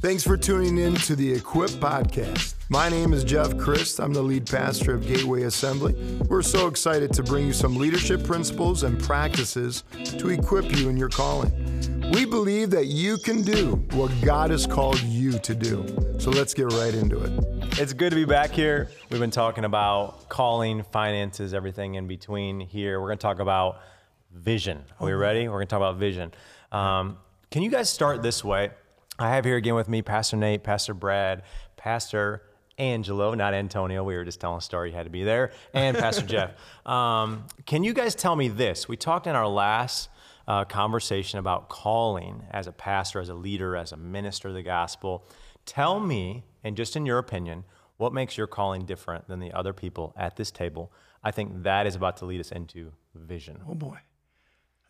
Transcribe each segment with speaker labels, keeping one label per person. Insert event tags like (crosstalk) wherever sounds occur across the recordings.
Speaker 1: Thanks for tuning in to the Equip Podcast. My name is Jeff Christ. I'm the lead pastor of Gateway Assembly. We're so excited to bring you some leadership principles and practices to equip you in your calling. We believe that you can do what God has called you to do. So let's get right into it.
Speaker 2: It's good to be back here. We've been talking about calling, finances, everything in between here. We're going to talk about vision. Are we ready? We're going to talk about vision. Um, can you guys start this way? I have here again with me Pastor Nate, Pastor Brad, Pastor Angelo, not Antonio. We were just telling a story. You had to be there. And Pastor (laughs) Jeff. Um, can you guys tell me this? We talked in our last uh, conversation about calling as a pastor, as a leader, as a minister of the gospel. Tell me, and just in your opinion, what makes your calling different than the other people at this table? I think that is about to lead us into vision.
Speaker 3: Oh boy.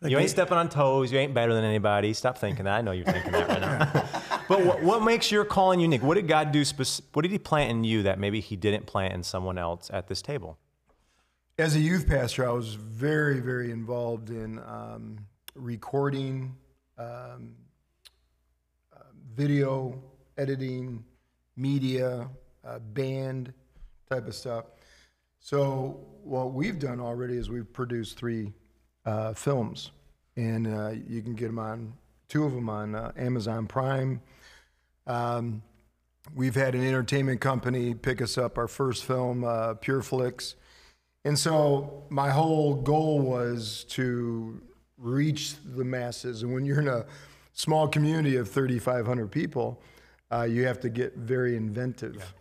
Speaker 2: You ain't stepping on toes. You ain't better than anybody. Stop thinking that. I know you're thinking that right now. (laughs) but what, what makes your calling unique? What did God do? Spec- what did He plant in you that maybe He didn't plant in someone else at this table?
Speaker 1: As a youth pastor, I was very, very involved in um, recording, um, uh, video editing, media, uh, band type of stuff. So what we've done already is we've produced three uh, films, and uh, you can get them on two of them on uh, Amazon Prime. Um, we've had an entertainment company pick us up our first film, uh, PureFlix, and so my whole goal was to reach the masses. And when you're in a small community of 3,500 people, uh, you have to get very inventive.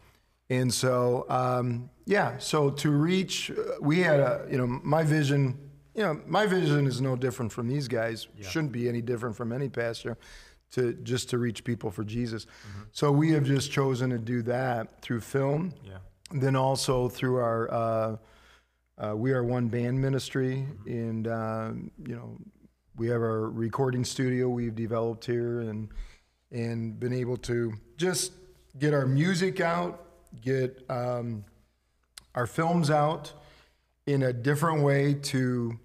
Speaker 1: And so, um, yeah, so to reach, uh, we had a, you know, my vision, you know, my vision is no different from these guys, shouldn't be any different from any pastor, to just to reach people for Jesus. So we have just chosen to do that through film.
Speaker 2: Yeah.
Speaker 1: Then also through our, uh, uh, we are one band ministry, and uh, you know, we have our recording studio we've developed here, and and been able to just get our music out, get um, our films out in a different way to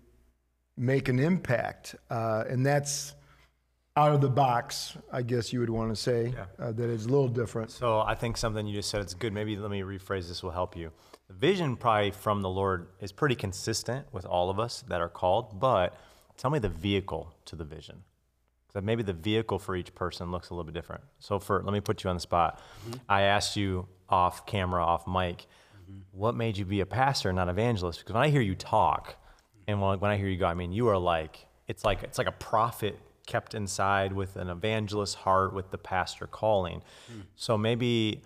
Speaker 1: make an impact, uh, and that's out of the box, I guess you would want to say. Uh, it's a little different.
Speaker 2: So I think something you just said, it's good. Maybe let me rephrase this will help you. The vision probably from the Lord is pretty consistent with all of us that are called, but tell me the vehicle to the vision. Because maybe the vehicle for each person looks a little bit different. So for let me put you on the spot. I asked you off camera, off mic, what made you be a pastor, not evangelist? Because when I hear you talk, and when, when I hear you go, I mean, you are like it's like it's like a prophet kept inside with an evangelist heart with the pastor calling. So maybe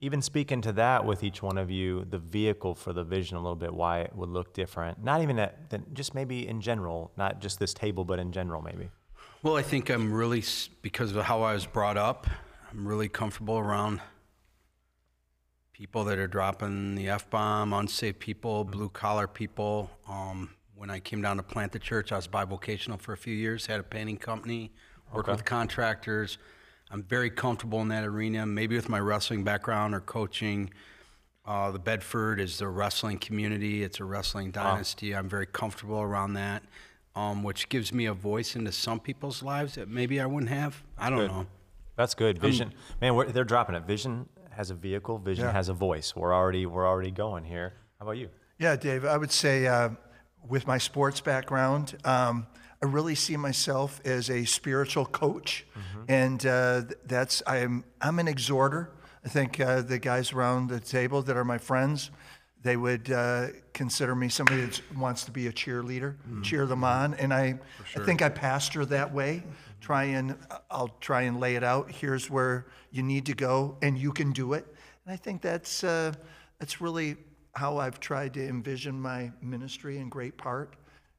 Speaker 2: even speaking to that with each one of you, the vehicle for the vision a little bit, why it would look different. Not even at, just maybe in general, not just this table, but in general, maybe.
Speaker 3: Well, I think I'm really, because of how I was brought up, I'm really comfortable around people that are dropping the F bomb, unsafe people, blue collar people. Um, when I came down to plant the church, I was bivocational for a few years, had a painting company, worked with contractors. I'm very comfortable in that arena, maybe with my wrestling background or coaching. Uh, the Bedford is the wrestling community. It's a wrestling dynasty. I'm very comfortable around that, um, which gives me a voice into some people's lives that maybe I wouldn't have. I don't
Speaker 2: Good.
Speaker 3: know.
Speaker 2: That's good. Vision, man, we're, they're dropping it. Vision has a vehicle. Vision has a voice. We're already we're already going here. How about you?
Speaker 4: Yeah, Dave, I would say uh, with my sports background, um, I really see myself as a spiritual coach. And uh, that's, I'm, I'm an exhorter. I think uh, the guys around the table that are my friends, they would uh, consider me somebody that wants to be a cheerleader, cheer them on. And I, I think I pastor that way. Try and, I'll try and lay it out. Here's where you need to go, and you can do it. And I think that's, uh, that's really how I've tried to envision my ministry in great part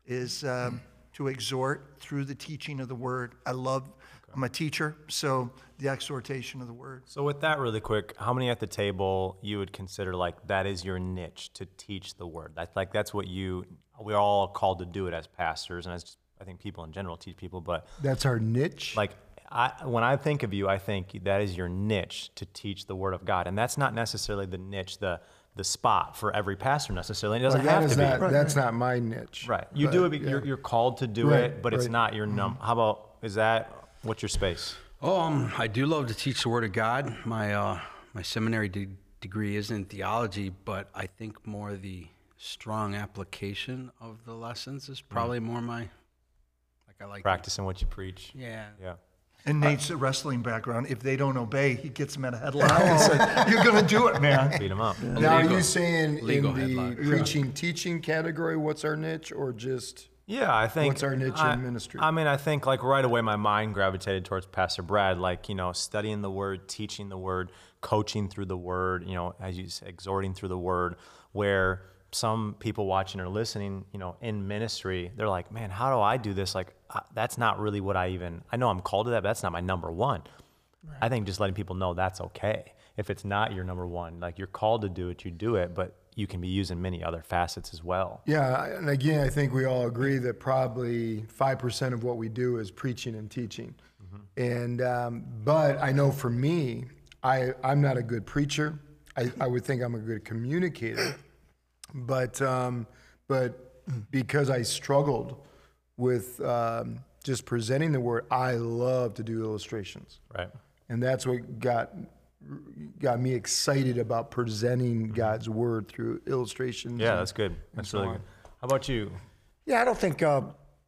Speaker 4: is um, to exhort through the teaching of the word. I love, I'm a teacher, so the exhortation of the word.
Speaker 2: So with that, really quick, how many at the table you would consider like that is your niche to teach the word? That's like that's what you. We're all called to do it as pastors and as I think people in general teach people, but
Speaker 1: That's our niche.
Speaker 2: like I, when I think of you, I think that is your niche to teach the word of God, and that's not necessarily the niche, the the spot for every pastor necessarily. It doesn't
Speaker 1: Like,
Speaker 2: have
Speaker 1: is
Speaker 2: to be.
Speaker 1: not, that's not my niche.
Speaker 2: Right. You do it. be- You're, you're called to do
Speaker 1: Right,
Speaker 2: it, but it's not your num. How about is that what's your space?
Speaker 3: Oh, um, I do love to teach the Word of God. My uh, my seminary de- degree is in theology, but I think more the strong application of the lessons is probably more my like I like.
Speaker 2: Practicing what you preach.
Speaker 3: Yeah.
Speaker 2: Yeah.
Speaker 4: And Nate's a wrestling background. If they don't obey, he gets them at a headlock and says, (laughs) "You're going to do it, man."
Speaker 2: Beat them up.
Speaker 1: Now, are you saying
Speaker 3: legal
Speaker 1: in the
Speaker 3: headlock.
Speaker 1: preaching, teaching category, what's our niche, or just?
Speaker 2: Yeah, I think.
Speaker 1: What's our niche in
Speaker 2: I-
Speaker 1: ministry?
Speaker 2: I mean, I think like right away my mind gravitated towards Pastor Brad, like, you know, studying the word, teaching the word, coaching through the word, you know, as you say, exhorting through the word, where some people watching or listening, you know, in ministry, they're like, man, how do I do this? Like, I, that's not really what I even, I know I'm called to that, but that's not my number one. I think just letting people know that's okay. If it's not your number one, like you're called to do it, you do it, but you can be used in many other facets as well.
Speaker 1: Yeah, and again, I think we all agree that probably five percent of what we do is preaching and teaching. And um, but I know for me, I I'm not a good preacher. I, I would think I'm a good communicator, but um, but because I struggled with um, just presenting the word, I love to do illustrations
Speaker 2: Right.
Speaker 1: and that's what got got me excited about presenting God's word through illustrations.
Speaker 2: Yeah,
Speaker 1: and-
Speaker 2: that's good. That's really good. How about you?
Speaker 5: Yeah, I don't think uh,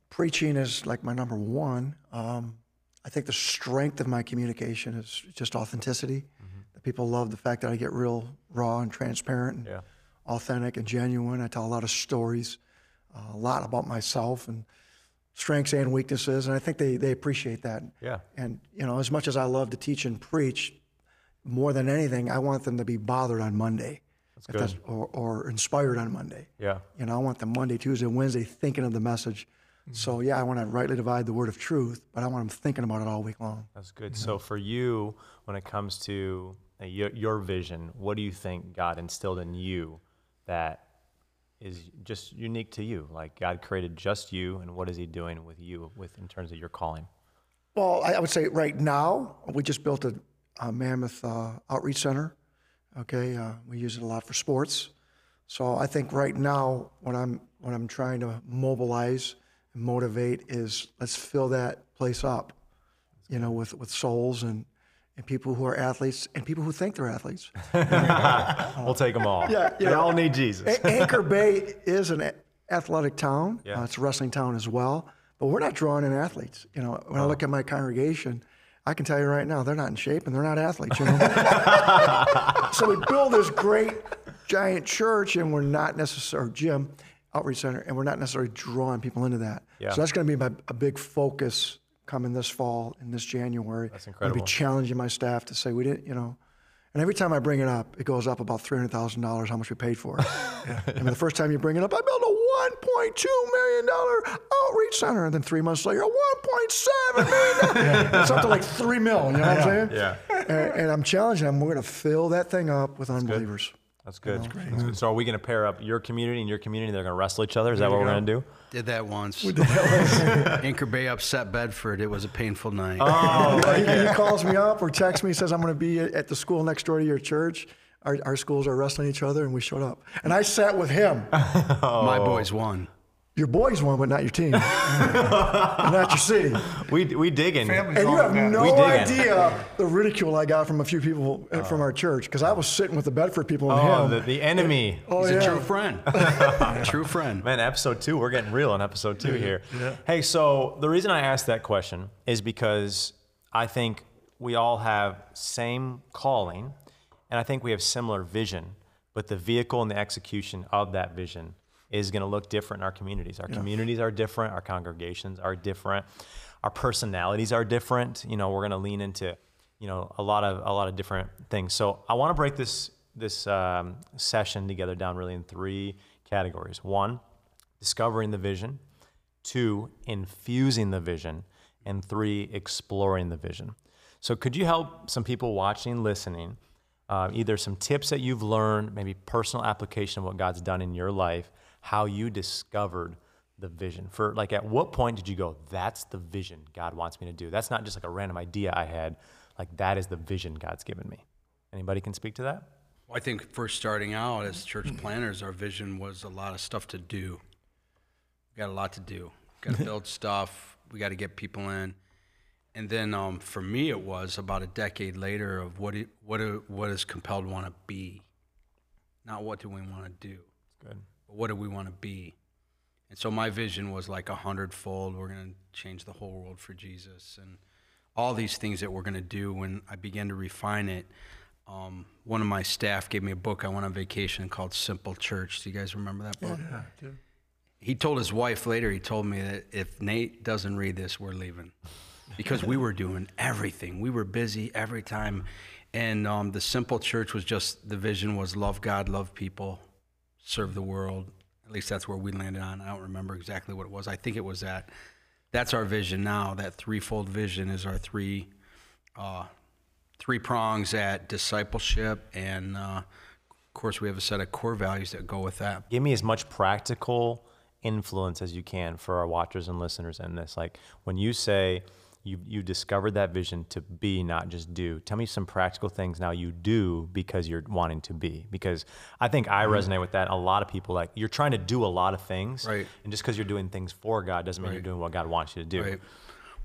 Speaker 5: preaching is like my number one. Um, I think the strength of my communication is just authenticity. The People love the fact that I get real raw and transparent and
Speaker 2: Yeah.
Speaker 5: authentic and genuine. I tell a lot of stories, uh, a lot about myself and strengths and weaknesses, and I think they, they appreciate that.
Speaker 2: Yeah.
Speaker 5: And you know, as much as I love to teach and preach, more than anything, I want them to be bothered on Monday, If
Speaker 2: good.
Speaker 5: or, or inspired on Monday.
Speaker 2: Yeah.
Speaker 5: You know, I want them Monday, Tuesday, Wednesday thinking of the message. So yeah, I want to rightly divide the word of truth, but I want them thinking about it all week long.
Speaker 2: That's good. So for you, when it comes to uh, your, your vision, what do you think God instilled in you that is just unique to you? Like God created just you, and what is He doing with you, with in terms of your calling?
Speaker 5: Well, I, would say right now we just built a, a mammoth uh, outreach center. Okay, uh, we use it a lot for sports. So I think right now what I'm what I'm trying to mobilize and motivate is let's fill that place up, you know, with with souls and and people who are athletes and people who think they're athletes. (laughs)
Speaker 2: we'll take them all.
Speaker 5: yeah,
Speaker 2: They all need Jesus.
Speaker 5: Anchor Bay is an athletic town.
Speaker 2: Yeah.
Speaker 5: Uh, it's a wrestling town as well. But we're not drawing in athletes. You know, when I look at my congregation, I can tell you right now, they're not in shape and they're not athletes. You know? (laughs) so we build this great giant church, and we're not necessarily gym outreach center, and we're not necessarily drawing people into that.
Speaker 2: Yeah.
Speaker 5: So that's going to be my, a big focus coming this fall and this January. That's I'm
Speaker 2: incredible.
Speaker 5: going to be challenging my staff to say we didn't, you know. And every time I bring it up, it goes up about three hundred thousand dollars. How much we paid for it? (laughs) I mean, the first time you bring it up, I built a one point two million dollar outreach center, and then three months later, a one point seven million. dollars. It's up to like three mil. You know what I'm saying?
Speaker 2: Yeah.
Speaker 5: And, and I'm challenging them. We're going to fill that thing up with unbelievers.
Speaker 2: That's good. That's good. So are we going to pair up your community and your community? They're going to wrestle each other. Is that what we're going to do?
Speaker 3: Did that once. (laughs) Anchor Bay upset Bedford. It was a painful night.
Speaker 5: Oh, he, he calls me up or texts me, says, I'm going to be at the school next door to your church. Our, our schools are wrestling each other, and we showed up. And I sat with him. (laughs) Oh.
Speaker 3: My boys won.
Speaker 5: Your boys won, but not your team, (laughs) not your city.
Speaker 2: We we dig in.
Speaker 5: And you have
Speaker 2: We
Speaker 5: no idea the ridicule I got from a few people uh, from our church because I was sitting with the Bedford people and
Speaker 2: Oh,
Speaker 5: him.
Speaker 2: the, the enemy.
Speaker 5: oh,
Speaker 3: He's
Speaker 5: yeah.
Speaker 3: a true friend. (laughs) true friend.
Speaker 2: Man, episode two, we're getting real in episode two here. Yeah. Hey, so the reason I asked that question is because I think we all have same calling, and I think we have similar vision, but the vehicle and the execution of that vision is going to look different in our communities. Our communities are different. Our congregations are different. Our personalities are different. You know, we're going to lean into, you know, a lot of a lot of different things. So I want to break this this um, session together down really in three categories. One, discovering the vision. Two, infusing the vision. And three, exploring the vision. So, could you help some people watching, listening, uh, either some tips that you've learned, maybe personal application of what God's done in your life, how you discovered the vision? For like, at what point did you go, that's the vision God wants me to do? That's not just like a random idea I had. Like, that is the vision God's given me. Anybody can speak to that?
Speaker 3: Well, I think first starting out as church planners, our vision was a lot of stuff to do. We got a lot to do. (laughs) Got to build stuff. We got to get people in. And then um, for me, it was about a decade later of what it, what it, what does compelled want to be, not what do we want to do,
Speaker 2: Good.
Speaker 3: But what do we want to be. And so my vision was like a hundredfold. We're going to change the whole world for Jesus, and all these things that we're going to do. When I began to refine it, um, one of my staff gave me a book. I went on vacation called Simple Church. Do you guys remember that book? Yeah, yeah. He told his wife later, he told me that if Nate doesn't read this, we're leaving. Because we were doing everything. We were busy every time. And um, the simple church was just the vision was love God, love people, serve the world. At least that's where we landed on. I don't remember exactly what it was. I think it was that. That's our vision now. That threefold vision is our three uh, three prongs at discipleship. And uh, of course, we have a set of core values that go with that.
Speaker 2: Give me as much practical influence as you can for our watchers and listeners in this. Like when you say you you discovered that vision to be, not just do. Tell me some practical things now you do because you're wanting to be. Because I think I mm-hmm. resonate with that. A lot of people like you're trying to do a lot of things,
Speaker 3: Right.
Speaker 2: And just because you're doing things for God doesn't mean you're doing what God wants you to do.
Speaker 3: Right.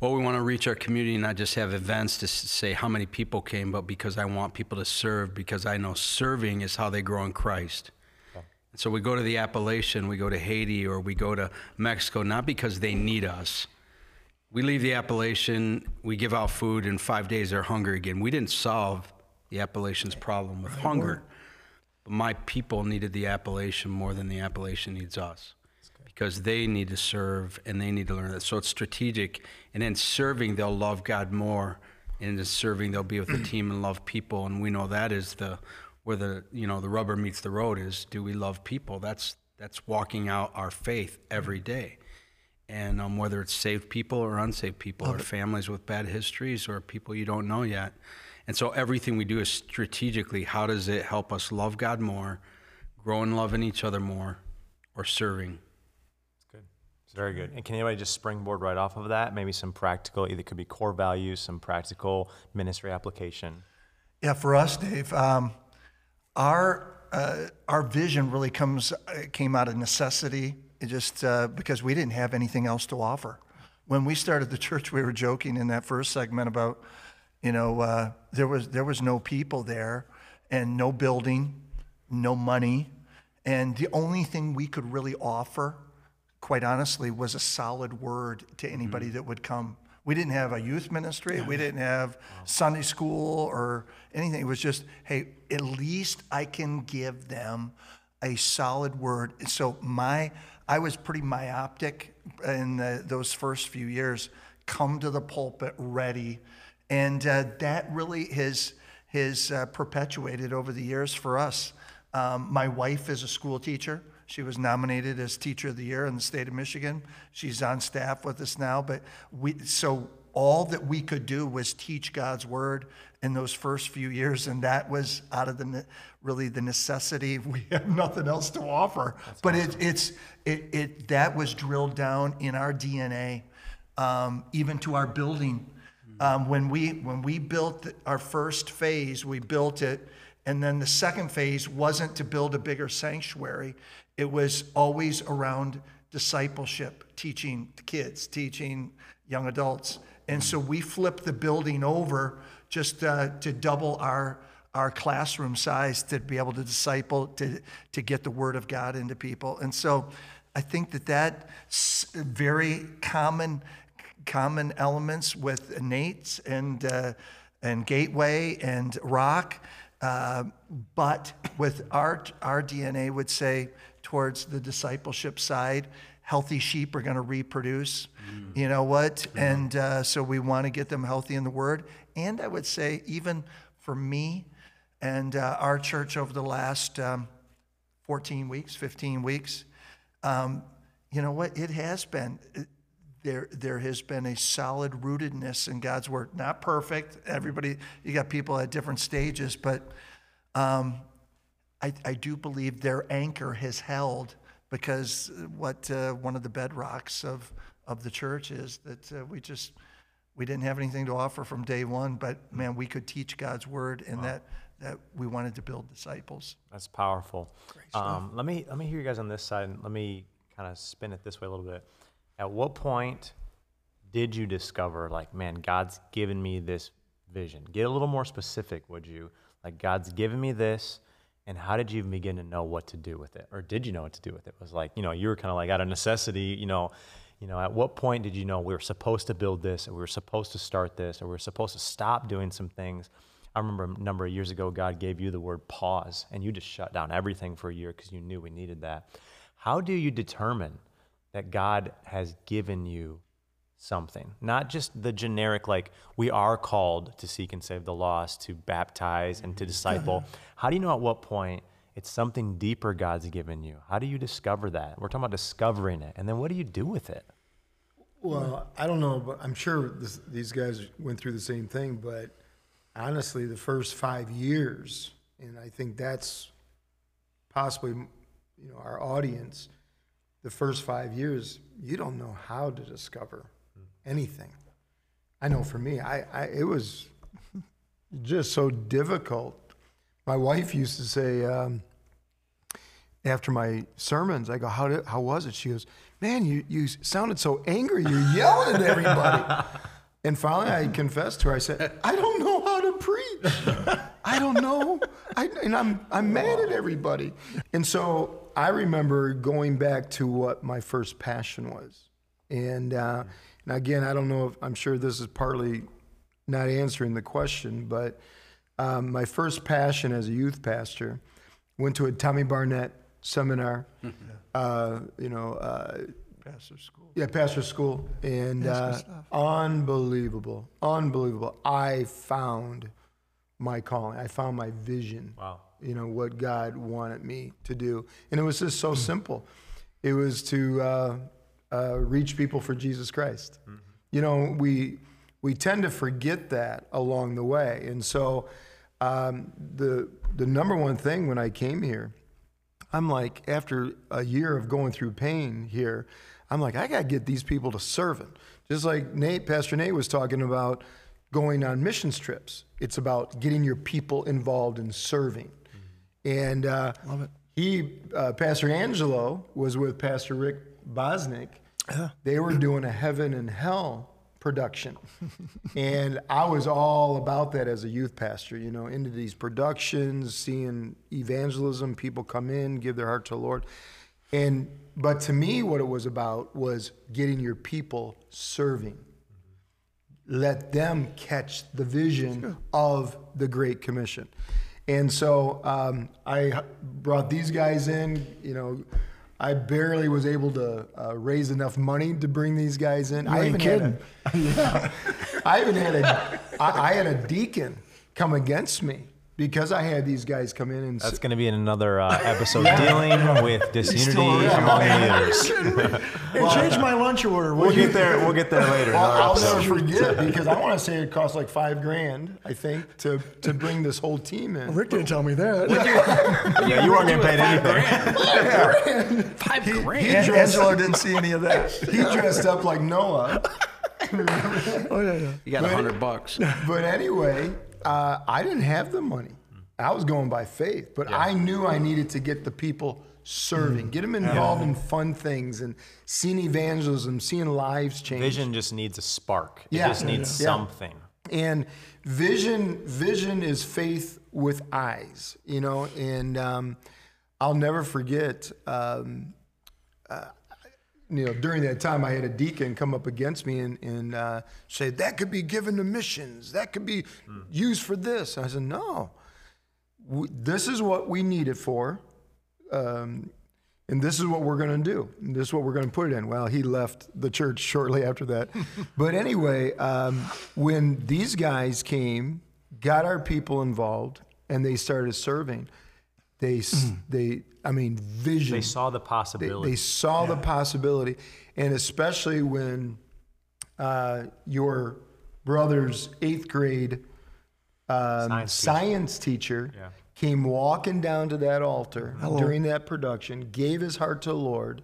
Speaker 3: Well, we want to reach our community, not just have events to say how many people came, but because I want people to serve, because I know serving is how they grow in Christ. And so we go to the Appalachian, we go to Haiti, or we go to Mexico, not because they need us. We leave the Appalachian, we give out food, and five days they're hungry again. We didn't solve the Appalachian's problem with hunger. But my people needed the Appalachian more than the Appalachian needs us because they need to serve and they need to learn that. So it's strategic. And in serving, they'll love God more. And in serving, they'll be with the (clears throat) team and love people. And we know that is the where the you know the rubber meets the road is do we love people? That's that's walking out our faith every day. And um, whether it's saved people or unsaved people, or families with bad histories, or people you don't know yet. And so everything we do is strategically how does it help us love God more, grow in loving each other more, or serving?
Speaker 2: It's good. It's very good. And can anybody just springboard right off of that? Maybe some practical, either could be core values, some practical ministry application.
Speaker 4: Yeah, for us, Dave, um, our uh, our vision really comes uh, came out of necessity. It just uh, because we didn't have anything else to offer. When we started the church, we were joking in that first segment about, you know, uh, there was there was no people there, and no building, no money, and the only thing we could really offer, quite honestly, was a solid word to anybody that would come. We didn't have a youth ministry. We didn't have Sunday school or anything. It was just, hey, at least I can give them a solid word. And So my, I was pretty myopic in the, those first few years. Come to the pulpit ready, and uh, that really has has uh, perpetuated over the years for us. Um, my wife is a school teacher. She was nominated as Teacher of the Year in the state of Michigan. She's on staff with us now. But we, so all that we could do was teach God's word in those first few years, and that was out of the really the necessity. (laughs) We have nothing else to offer. but it, it's it, it that was drilled down in our DNA, um, even to our building. Um, when we when we built our first phase, we built it, and then the second phase wasn't to build a bigger sanctuary. It was always around discipleship, teaching the kids, teaching young adults, and so we flipped the building over just uh, to double our our classroom size to be able to disciple to to get the word of God into people. And so, I think that that very common common elements with Nate's and uh, and Gateway and Rock, uh, but with our our DNA would say towards the discipleship side. Healthy sheep are going to reproduce. You know what? And uh, so we want to get them healthy in the Word. And I would say, even for me and uh, our church over the last um, 14 weeks, 15 weeks, um, you know what? It has been. There, there has been a solid rootedness in God's word. Not perfect. Everybody, you got people at different stages, but um, I, I do believe their anchor has held because what uh, one of the bedrocks of, of the church is that uh, we just we didn't have anything to offer from day one, but man, we could teach God's word, and that that we wanted to build disciples.
Speaker 2: That's powerful. Um, let me let me hear you guys on this side, and let me kind of spin it this way a little bit. At what point did you discover like, man, God's given me this vision? Get a little more specific, would you? Like, God's given me this, and how did you even begin to know what to do with it, or did you know what to do with it? It was like, you know, you were kind of like out of necessity, you know. You know, at what point did you know we were supposed to build this, or we were supposed to start this, or we were supposed to stop doing some things? I remember a number of years ago, God gave you the word pause, and you just shut down everything for a year because you knew we needed that. How do you determine that God has given you something? Not just the generic, like, we are called to seek and save the lost, to baptize and to mm-hmm. disciple. (laughs) How do you know at what point it's something deeper God's given you? How do you discover that? We're talking about discovering it. And then what do you do with it?
Speaker 1: Well, I don't know, but I'm sure this, these guys went through the same thing. But honestly, the first five years, and I think that's possibly, you know, our audience. The first five years, you don't know how to discover anything. I know for me, I, I it was just so difficult. My wife used to say. Um, after my sermons, I go, how, did, how was it? She goes, man, you, you sounded so angry. You're yelling at everybody. (laughs) and finally, I confessed to her. I said, I don't know how to preach. I don't know. I, and I'm, I'm mad at everybody. And so I remember going back to what my first passion was. And, uh, and again, I don't know if I'm sure this is partly not answering the question, but um, my first passion as a youth pastor went to a Tommy Barnett seminar. (laughs) uh, you know, uh,
Speaker 4: Pastor school.
Speaker 1: yeah, pastor school, and uh, unbelievable, unbelievable. I found my calling. I found my vision.
Speaker 2: Wow.
Speaker 1: You know what God wanted me to do, and it was just so simple. It was to uh, reach people for Jesus Christ. You know, we we tend to forget that along the way, and so um, the the number one thing when I came here I'm like, after a year of going through pain here, I'm like, I got to get these people to serving. Just like Nate, Pastor Nate was talking about going on missions trips. It's about getting your people involved in serving. And uh, Love it. he, uh, Pastor Angelo, was with Pastor Rick Bosnick. They were doing a heaven and hell production. (laughs) and I was all about that as a youth pastor, you know, into these productions, seeing evangelism, people come in, give their heart to the Lord. And but to me what it was about was getting your people serving. Let them catch the vision of the Great Commission. And so um, I brought these guys in, you know, I barely was able to uh, raise enough money to bring these guys in. I
Speaker 5: ain't
Speaker 1: even had a, yeah, (laughs) I even had a, I, I had a deacon come against me because I had these guys come in and.
Speaker 2: That's going to be in another uh, (laughs) episode dealing with disunity
Speaker 1: still around.
Speaker 2: among (laughs) leaders. (laughs)
Speaker 5: Hey, change my lunch order. will
Speaker 2: We'll get there. We'll get there later.
Speaker 1: I'll, I'll never forget because I want to say it cost like five grand, I think, to to bring this whole team in.
Speaker 5: Rick didn't tell me that.
Speaker 2: Yeah, you weren't getting paid anything.
Speaker 3: Five
Speaker 1: He
Speaker 3: grand.
Speaker 1: dressed,
Speaker 4: Angelo didn't see any of that.
Speaker 1: he dressed up like Noah.
Speaker 5: oh yeah, yeah.
Speaker 3: You got a hundred bucks.
Speaker 1: But anyway, uh, I didn't have the money. I was going by faith, but I knew I needed to get the people serving, get them involved in fun things and seeing evangelism, seeing lives change.
Speaker 2: Vision just needs a spark. It
Speaker 1: Yeah.
Speaker 2: just needs
Speaker 1: Yeah.
Speaker 2: something.
Speaker 1: And vision, vision is faith with eyes, you know. And um, I'll never forget. Um, uh, you know, during that time, I had a deacon come up against me and, and uh, say that could be given to missions. That could be used for this. I said, no. W- This is what we need it for. Um, and this is what we're going to do. And this is what we're going to put it in. Well, he left the church shortly after that. (laughs) but anyway, um, when these guys came, got our people involved, and they started serving, they, s they, I mean, vision.
Speaker 2: They saw the possibility.
Speaker 1: they saw the possibility, and especially when uh, your brother's eighth grade um,
Speaker 2: Science
Speaker 1: science,
Speaker 2: teacher.
Speaker 1: teacher,
Speaker 2: Yeah.
Speaker 1: came walking down to that altar during that production, gave his heart to the Lord.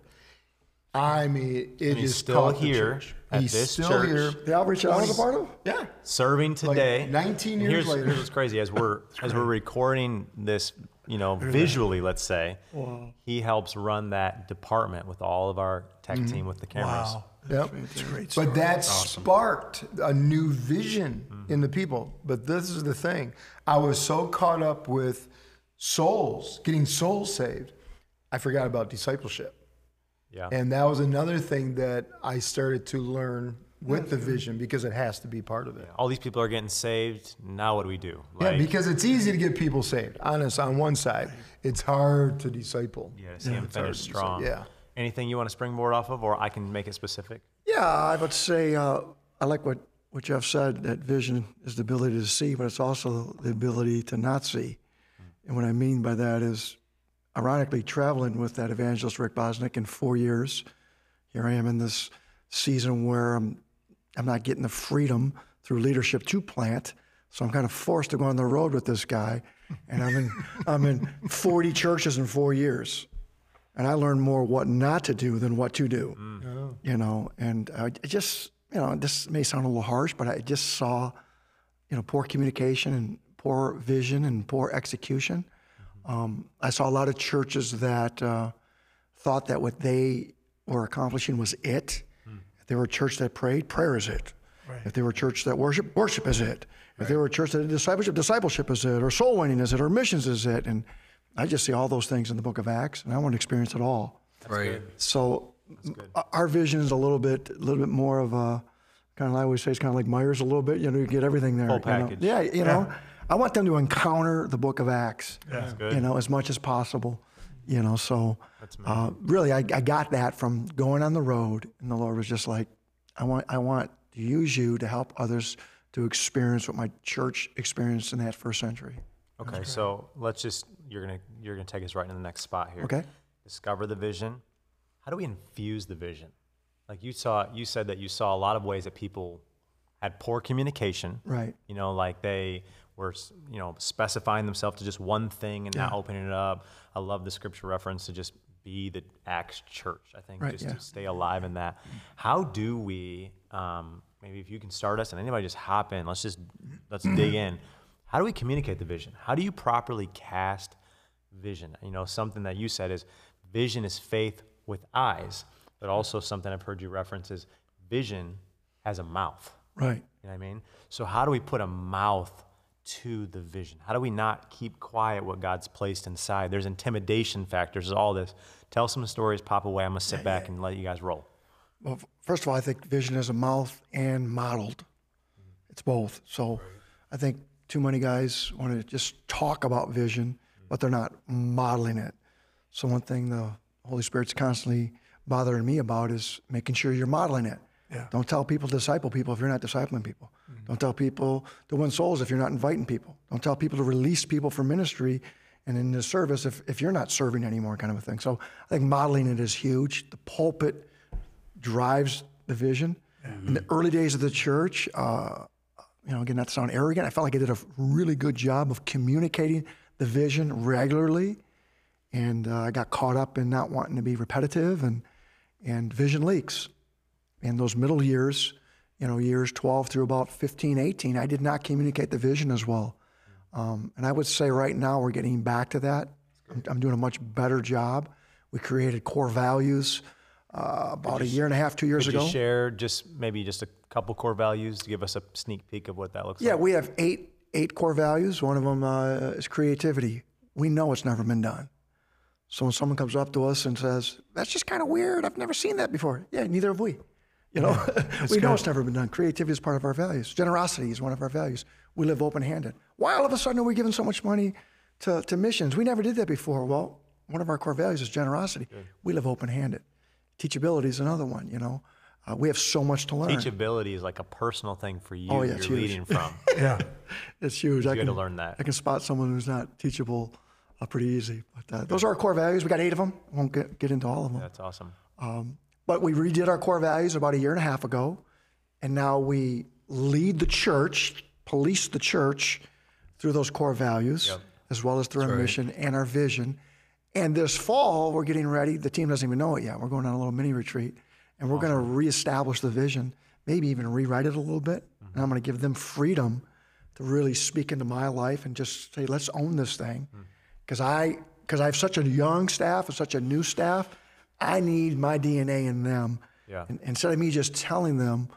Speaker 1: I mean, it
Speaker 2: And he's
Speaker 1: just
Speaker 2: still here at
Speaker 1: he's
Speaker 2: this
Speaker 1: still
Speaker 2: church.
Speaker 1: here.
Speaker 5: The outreach I was a part of.
Speaker 1: Yeah,
Speaker 2: serving today.
Speaker 1: 19 years
Speaker 2: here's,
Speaker 1: later.
Speaker 2: Here's what's crazy. As we're (laughs) as we're recording this you know, visually, let's say, he helps run that department with all of our tech
Speaker 1: Mm-hmm.
Speaker 2: team with the cameras.
Speaker 1: Yep.
Speaker 4: It's a great
Speaker 1: But that sparked a new vision
Speaker 2: Mm-hmm.
Speaker 1: in the people. But this is the thing I was so caught up with souls, getting souls saved, I forgot about discipleship.
Speaker 2: Yeah.
Speaker 1: And that was another thing that I started to learn with the vision because it has to be part of it.
Speaker 2: all these people are getting saved. Now what do we do?
Speaker 1: Yeah,
Speaker 2: Like,
Speaker 1: because it's easy to get people saved. Honest, on one side, it's hard to disciple.
Speaker 2: yeah, to see them
Speaker 1: It's hard
Speaker 2: finish
Speaker 1: to decide.
Speaker 2: strong.
Speaker 1: Yeah.
Speaker 2: Anything you want to springboard off of, or I can make it specific?
Speaker 5: Yeah, I would say uh, I like what, what Jeff said that vision is the ability to see, but it's also the ability to not see. And what I mean by that is, ironically, traveling with that evangelist Rick Bosnick in four years, here I am in this season where I'm, I'm not getting the freedom through leadership to plant. So I'm kind of forced to go on the road with this guy. And I'm in, (laughs) I'm in 40 churches in four years and I learned more what not to do than what to do. You know, and I I just, you know, this may sound a little harsh, but I just saw, you know, poor communication and poor vision and poor execution. Um, I saw a lot of churches that uh, thought that what they were accomplishing was it. If they were a church that prayed, prayer is it. If they were a church that worship, worship is it. If they were a church that did discipleship, discipleship is it, or soul winning is it, or missions is it. And I just see all those things in the book of Acts, and I want to experience it all.
Speaker 3: right.
Speaker 5: So our vision is a little bit, a little bit more of a kind of I always say it's kind of like Meijer's a little bit. You know, you get everything there.
Speaker 2: Full
Speaker 5: you know?
Speaker 2: package.
Speaker 5: Yeah, you know, I want them to encounter the Book of Acts.
Speaker 2: good.
Speaker 5: You know, as much as possible. You know, so uh, really, I, I got that from going on the road, and the Lord was just like, I want, I want to use you to help others to experience what my church experienced in that first century.
Speaker 2: Okay, so let's just you're gonna you're gonna take us right into the next spot here.
Speaker 5: Okay.
Speaker 2: Discover the vision. How do we infuse the vision? Like you saw, you said that you saw a lot of ways that people had poor communication.
Speaker 5: Right.
Speaker 2: You know, like they were, you know, specifying themselves to just one thing and not opening it up. I love the scripture reference to just be the Acts church. I think
Speaker 5: Right,
Speaker 2: just
Speaker 5: yeah.
Speaker 2: to stay alive in that. How do we? Um, maybe if you can start us and anybody just hop in. Let's just let's dig (clears throat) in. How do we communicate the vision? How do you properly cast vision? You know, something that you said is vision is faith with eyes, but also something I've heard you reference is vision has a mouth.
Speaker 5: Right.
Speaker 2: You know what I mean? So how do we put a mouth to the vision? How do we not keep quiet what God's placed inside? There's intimidation factors, there's all this. Tell some stories, pop away. I'm gonna sit back and let you guys roll.
Speaker 5: Well, first of all, I think vision is a mouth and modeled. It's both. So I think too many guys want to just talk about vision, but they're not modeling it. So one thing the Holy Spirit's constantly bothering me about is making sure you're modeling it.
Speaker 4: Yeah.
Speaker 5: Don't tell people to disciple people if you're not discipling people. Don't tell people to win souls if you're not inviting people. Don't tell people to release people for ministry and in the service if, if you're not serving anymore, kind of a thing. So I think modeling it is huge. The pulpit drives the vision. In the early days of the church, uh, you know, again, not to sound arrogant, I felt like I did a really good job of communicating the vision regularly, and uh, I got caught up in not wanting to be repetitive, and and vision leaks. In those middle years, you know, years 12 through about 15, 18, I did not communicate the vision as well. Um, and I would say right now we're getting back to that. I'm, I'm doing a much better job. We created core values uh, about a year and a half, two years
Speaker 2: Could
Speaker 5: ago.
Speaker 2: you share just maybe just a couple core values to give us a sneak peek of what that looks
Speaker 5: Yeah,
Speaker 2: like?
Speaker 5: Yeah, we have eight eight core values. One of them uh, is creativity. We know it's never been done. So when someone comes up to us and says, "That's just kind of weird. I've never seen that before," yeah, neither have we. You know, (laughs) we know it's never been done. Creativity is part of our values. Generosity is one of our values. We live open-handed. Why all of a sudden are we giving so much money to, to missions? We never did that before. Well, one of our core values is generosity. We live open-handed. Teachability is another one. You know, uh, we have so much to learn.
Speaker 2: Teachability is like a personal thing for you.
Speaker 5: Oh, yeah,
Speaker 2: you're
Speaker 5: it's huge.
Speaker 2: leading from. (laughs)
Speaker 4: Yeah.
Speaker 5: It's huge. I can
Speaker 2: to learn that.
Speaker 5: I can spot someone who's not teachable uh, pretty easy. But uh, those are our core values. We got eight of them. I Won't get, get into all of them.
Speaker 2: That's awesome.
Speaker 5: But we redid our core values about a year and a half ago, and now we lead the church, police the church through those core values, as well as through our mission and our vision. And this fall, we're getting ready. The team doesn't even know it yet. We're going on a little mini retreat, and we're going to reestablish the vision, maybe even rewrite it a little bit. Mm-hmm. And I'm going to give them freedom to really speak into my life and just say, let's own this thing. Mm. because I because I have such a young staff and such a new staff. I need my DNA in them.
Speaker 2: Yeah.
Speaker 5: And instead of me just telling them,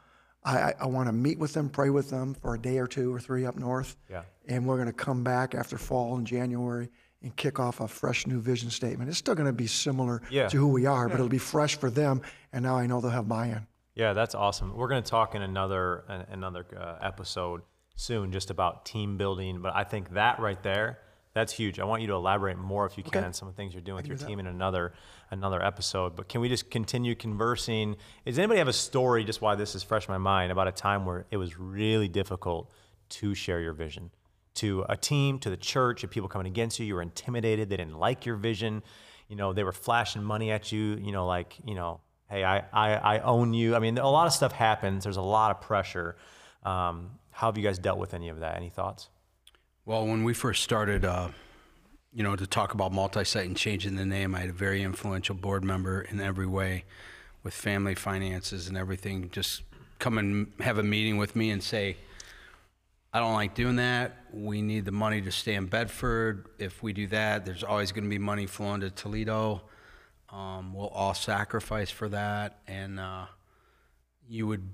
Speaker 5: I, I, I want to meet with them, pray with them for a day or two or three up north.
Speaker 2: Yeah.
Speaker 5: And we're going to come back after fall in January and kick off a fresh new vision statement. It's still going to be similar
Speaker 2: Yeah.
Speaker 5: to who we are, but it'll be fresh for them. And now I know they'll have buy-in.
Speaker 2: Yeah, that's awesome. We're going to talk in another an- another uh, episode soon just about team building, but I think that right there, that's huge. I want you to elaborate more if you can on some of the things you're doing with your team in another another episode. But can we just continue conversing? Does anybody have a story just why this is fresh in my mind about a time where it was really difficult to share your vision to a team, to the church, of people coming against you, you were intimidated, they didn't like your vision, you know, they were flashing money at you, you know, like, you know, hey, I, I, I own you. I mean, a lot of stuff happens. There's a lot of pressure. Um, how have you guys dealt with any of that? Any thoughts?
Speaker 3: Well, when we first started, uh, you know, to talk about multi-site and changing the name, I had a very influential board member in every way, with family finances and everything. Just come and have a meeting with me and say, I don't like doing that. We need the money to stay in Bedford. If we do that, there's always going to be money flowing to Toledo. Um, we'll all sacrifice for that. And uh, you would,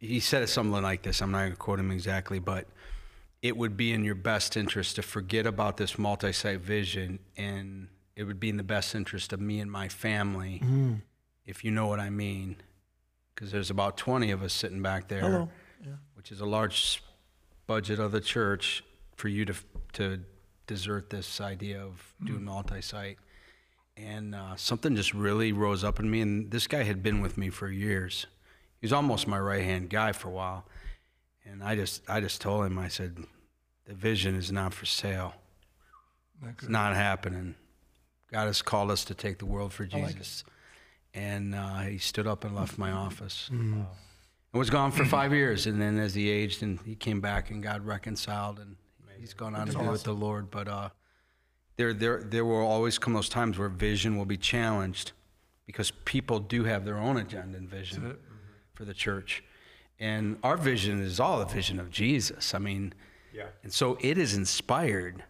Speaker 3: he said something like this. I'm not going to quote him exactly, but it would be in your best interest to forget about this multi site vision. And it would be in the best interest of me and my family, if you know what I mean. Because there's about 20 of us sitting back there,
Speaker 5: Hello.
Speaker 3: which is a large budget of the church for you to to desert this idea of doing multi-site. And uh, something just really rose up in me. And this guy had been with me for years. He was almost my right hand guy for a while. And I just I just told him I said, the vision is not for sale. It's not happening. God has called us to take the world for Jesus. And uh, he stood up and left my office and was gone for five years. And then as he aged and he came back and God reconciled and he's gone on to be with the Lord. But uh, there, there, there will always come those times where vision will be challenged because people do have their own agenda and vision for the church. And our vision is all the vision of Jesus. I mean,
Speaker 2: Yeah.
Speaker 3: and so it is inspired.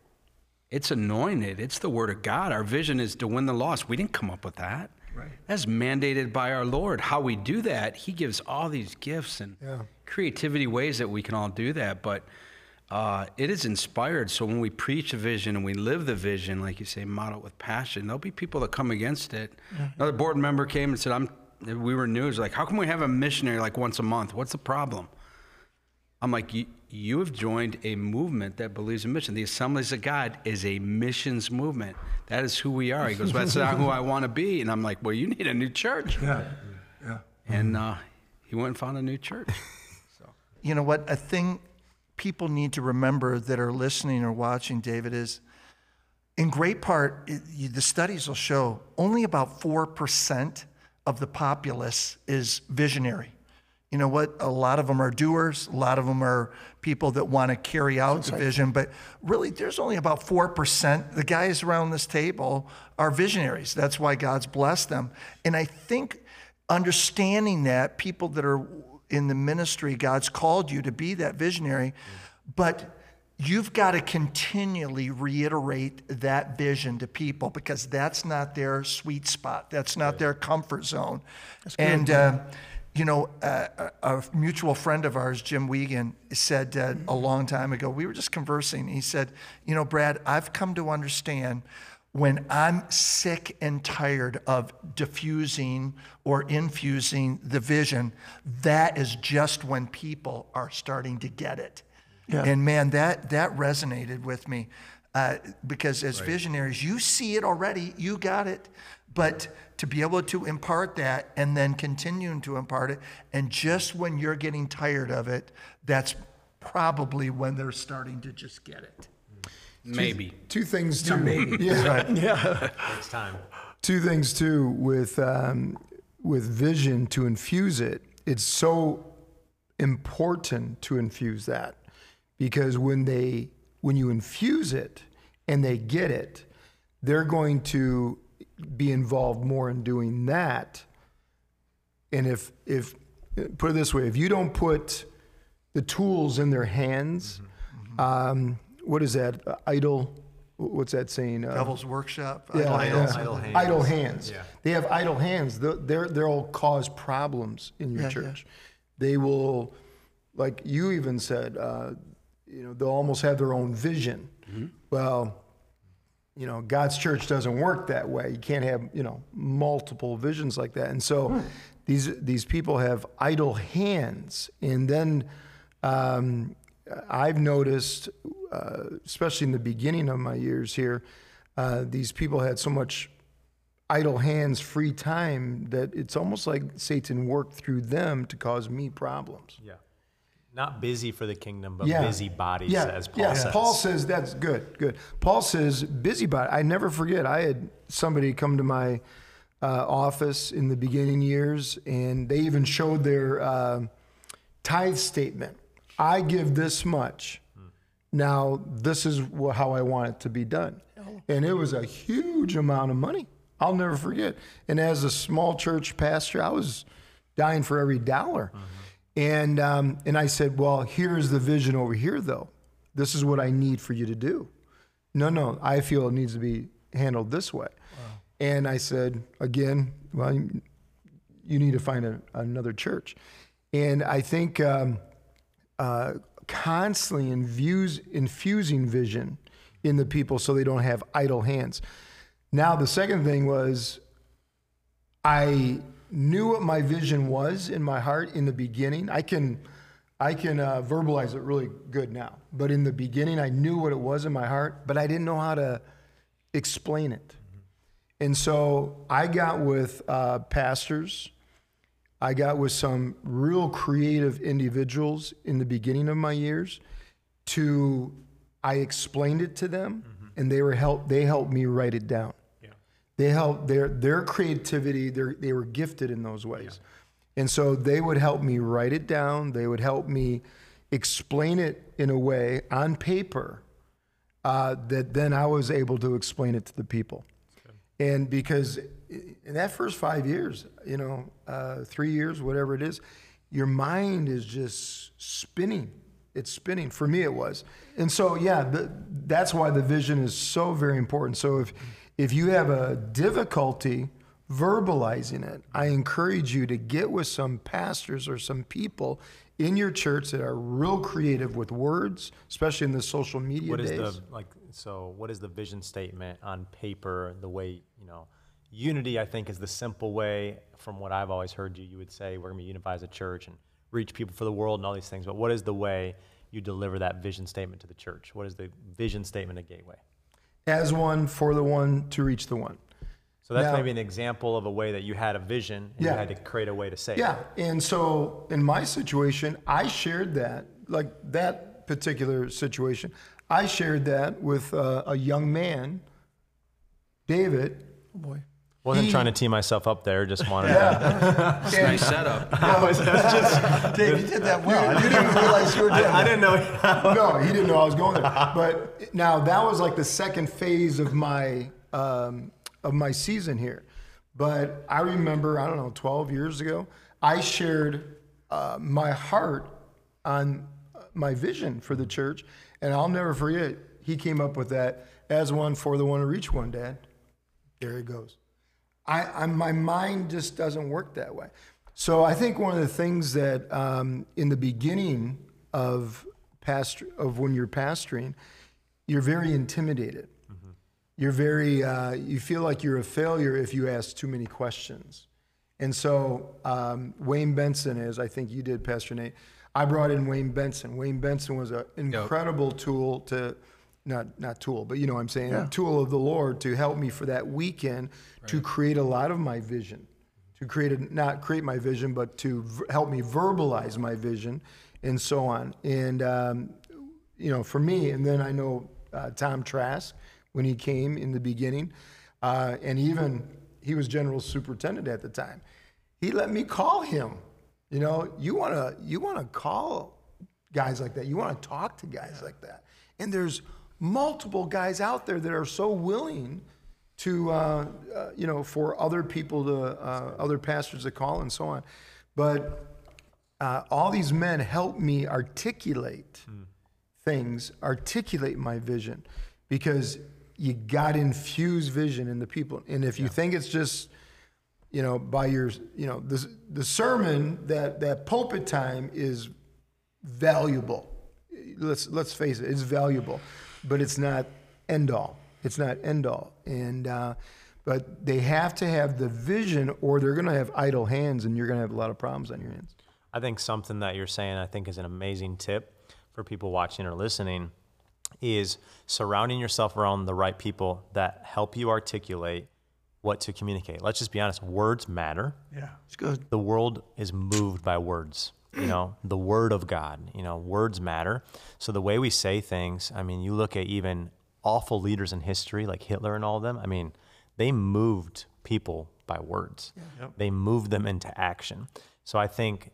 Speaker 3: It's anointed. It's the word of God. Our vision is to win the lost. We didn't come up with that. Right. That's mandated by our Lord. How we do that, He gives all these gifts and
Speaker 1: Yeah.
Speaker 3: creativity ways that we can all do that. But uh, it is inspired. So when we preach a vision and we live the vision, like you say, model it with passion, there'll be people that come against it. Another board member came and said, "I'm." We were news like, how come we have a missionary like once a month? What's the problem? I'm like, you, you have joined a movement that believes in mission. The Assemblies of God is a missions movement. That is who we are. He goes, that's not who I want to be. And I'm like, well, you need a new church.
Speaker 4: Yeah, yeah.
Speaker 3: And uh, he went and found a new church. So.
Speaker 4: You know what? A thing people need to remember that are listening or watching, David, is in great part, it, you, the studies will show only about 4% of the populace is visionary. You know what? A lot of them are doers, a lot of them are people that want to carry out the vision, but really, there's only about 4%. The guys around this table are visionaries. That's why God's blessed them. And I think understanding that, people that are in the ministry, God's called you to be that visionary, but you've got to continually reiterate that vision to people because that's not their sweet spot. That's not their comfort zone. And, uh, you know, uh, a, a mutual friend of ours, Jim Wiegand, said uh, a long time ago, we were just conversing. He said, You know, Brad, I've come to understand when I'm sick and tired of diffusing or infusing the vision, that is just when people are starting to get it.
Speaker 5: Yeah.
Speaker 4: And man, that that resonated with me uh, because as visionaries, you see it already, you got it, but to be able to impart that and then continuing to impart it, and just when you're getting tired of it, that's probably when they're starting to just get it.
Speaker 3: Maybe.
Speaker 1: Two things too. (laughs) Yeah.
Speaker 2: Takes time.
Speaker 1: Two things too with um, with vision to infuse it. It's so important to infuse that because when they when you infuse it and they get it, they're going to be involved more in doing that. And if if put it this way, if you don't put the tools in their hands, um, what is that? Idle what's that saying? Uh,
Speaker 4: Devil's Workshop.
Speaker 1: yeah,
Speaker 4: idle
Speaker 1: yeah.
Speaker 4: hands.
Speaker 2: Idle hands.
Speaker 1: Idle hands.
Speaker 2: Yeah.
Speaker 1: They have idle hands. They'll, they're, they'll cause problems in your
Speaker 5: yeah.
Speaker 1: church. They will, like you even said, uh, you know, they'll almost have their own vision. Well, you know, God's church doesn't work that way. You can't have, you know, multiple visions like that. And so these, these people have idle hands. And then um, I've noticed, uh, especially in the beginning of my years here, uh, these people had so much idle hands, free time, that it's almost like Satan worked through them to cause me problems.
Speaker 2: Yeah. Not busy for the kingdom, but
Speaker 1: Yeah.
Speaker 2: busy bodies,
Speaker 1: yeah.
Speaker 2: as Paul
Speaker 1: yeah.
Speaker 2: says.
Speaker 1: Paul says that's good, good. Paul says busybody. I never forget. I had somebody come to my uh, office in the beginning years, and they even showed their uh, tithe statement. I give this much. Now this is how I want it to be done, and it was a huge amount of money. I'll never forget. And as a small church pastor, I was dying for every dollar. And um, and I said, well, here's the vision over here, though. This is what I need for you to do. No, no, I feel it needs to be handled this way. And I said, again, well, you you need to find a, another church. And I think um, uh, constantly infuse, infusing vision in the people so they don't have idle hands. Now, the second thing was I knew what my vision was in my heart in the beginning. I can, I can uh, verbalize it really good now. But in the beginning, I knew what it was in my heart, but I didn't know how to explain it. And so I got with uh, pastors. I got with some real creative individuals in the beginning of my years. To I explained it to them, and they were help. They helped me write it down. They helped their their creativity. Their, they were gifted in those ways, and so they would help me write it down. They would help me explain it in a way on paper uh, that then I was able to explain it to the people. And because in that first five years, you know, uh, three years, whatever it is, your mind is just spinning. It's spinning. For me, it was. And so, yeah, the, that's why the vision is so very important. So if if you have a difficulty verbalizing it, I encourage you to get with some pastors or some people in your church that are real creative with words, especially in the social media
Speaker 2: What is
Speaker 1: days.
Speaker 2: the like? So, what is the vision statement on paper? The way you know, unity. I think is the simple way. From what I've always heard you, you would say we're gonna be unified as a church and reach people for the world and all these things. But what is the way you deliver that vision statement to the church? What is the vision statement of Gateway?
Speaker 1: As one, for the one, to reach the one.
Speaker 2: So that's
Speaker 1: Now-
Speaker 2: maybe an example of a way that you had a vision and
Speaker 1: Yeah.
Speaker 2: you had to create a way to say it.
Speaker 1: Yeah, and so in my situation, I shared that, like that particular situation, I shared that with uh, a young man, David.
Speaker 5: Oh boy.
Speaker 2: Wasn't
Speaker 1: He-
Speaker 2: trying to tee myself up there. Just wanted Yeah. to. (laughs)
Speaker 3: It's a nice setup. (laughs)
Speaker 4: Dave, you did that well. You didn't realize you were doing
Speaker 2: I
Speaker 4: that.
Speaker 2: didn't know.
Speaker 1: no, he didn't know I was going there. But now that was like the second phase of my um, of my season here. But I remember, I don't know, 12 years ago, I shared uh, my heart on my vision for the church, and I'll never forget. He came up with that as one for the one to reach one. Dad, there he goes. I, I'm, my mind just doesn't work that way. So I think one of the things that um, in the beginning of past of when you're pastoring, you're very intimidated. You're very uh, you feel like you're a failure if you ask too many questions. And so um, Wayne Benson is, I think you did, Pastor Nate. I brought in Wayne Benson. Wayne Benson was an incredible tool to, not not tool, but you know what I'm saying, a tool of the Lord to help me for that weekend to create a lot of my vision, to create a, not create my vision, but to v- help me verbalize my vision, and so on. And um, you know, for me, and then I know uh, Tom Trask when he came in the beginning, uh, and even he was general superintendent at the time. He let me call him. You know, you want to you want to call guys like that. You want to talk to guys like that. And there's multiple guys out there that are so willing to, uh, uh, you know, for other people to, uh, other pastors to call and so on. But uh, all these men help me articulate things, articulate my vision, because you got to infuse vision in the people. And if you think it's just, you know, by your, you know, the, the sermon, that, that pulpit time is valuable. Let's, let's face it, it's valuable, but it's not end all. It's not end all. And, uh, but they have to have the vision or they're going to have idle hands and you're going to have a lot of problems on your hands.
Speaker 2: I think something that you're saying, I think, is an amazing tip for people watching or listening is surrounding yourself around the right people that help you articulate what to communicate. Let's just be honest, words matter.
Speaker 5: Yeah, it's good.
Speaker 2: The world is moved by words. You know, the word of God, you know, words matter. So the way we say things, I mean, you look at even awful leaders in history like Hitler and all of them, I mean, they moved people by words. They moved them into action. So I think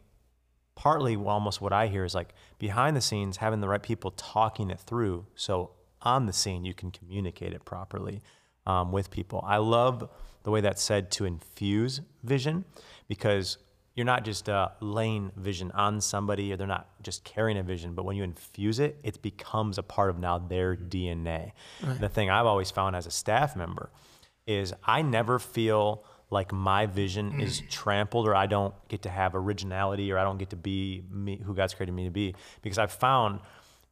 Speaker 2: partly almost what I hear is like behind the scenes, having the right people talking it through. So on the scene, you can communicate it properly um, with people. I love the way that's said to infuse vision because you're not just uh, laying vision on somebody or they're not just carrying a vision, but when you infuse it, it becomes a part of now their DNA. The thing I've always found as a staff member is I never feel like my vision is (clears throat) trampled or I don't get to have originality or I don't get to be me who God's created me to be because I've found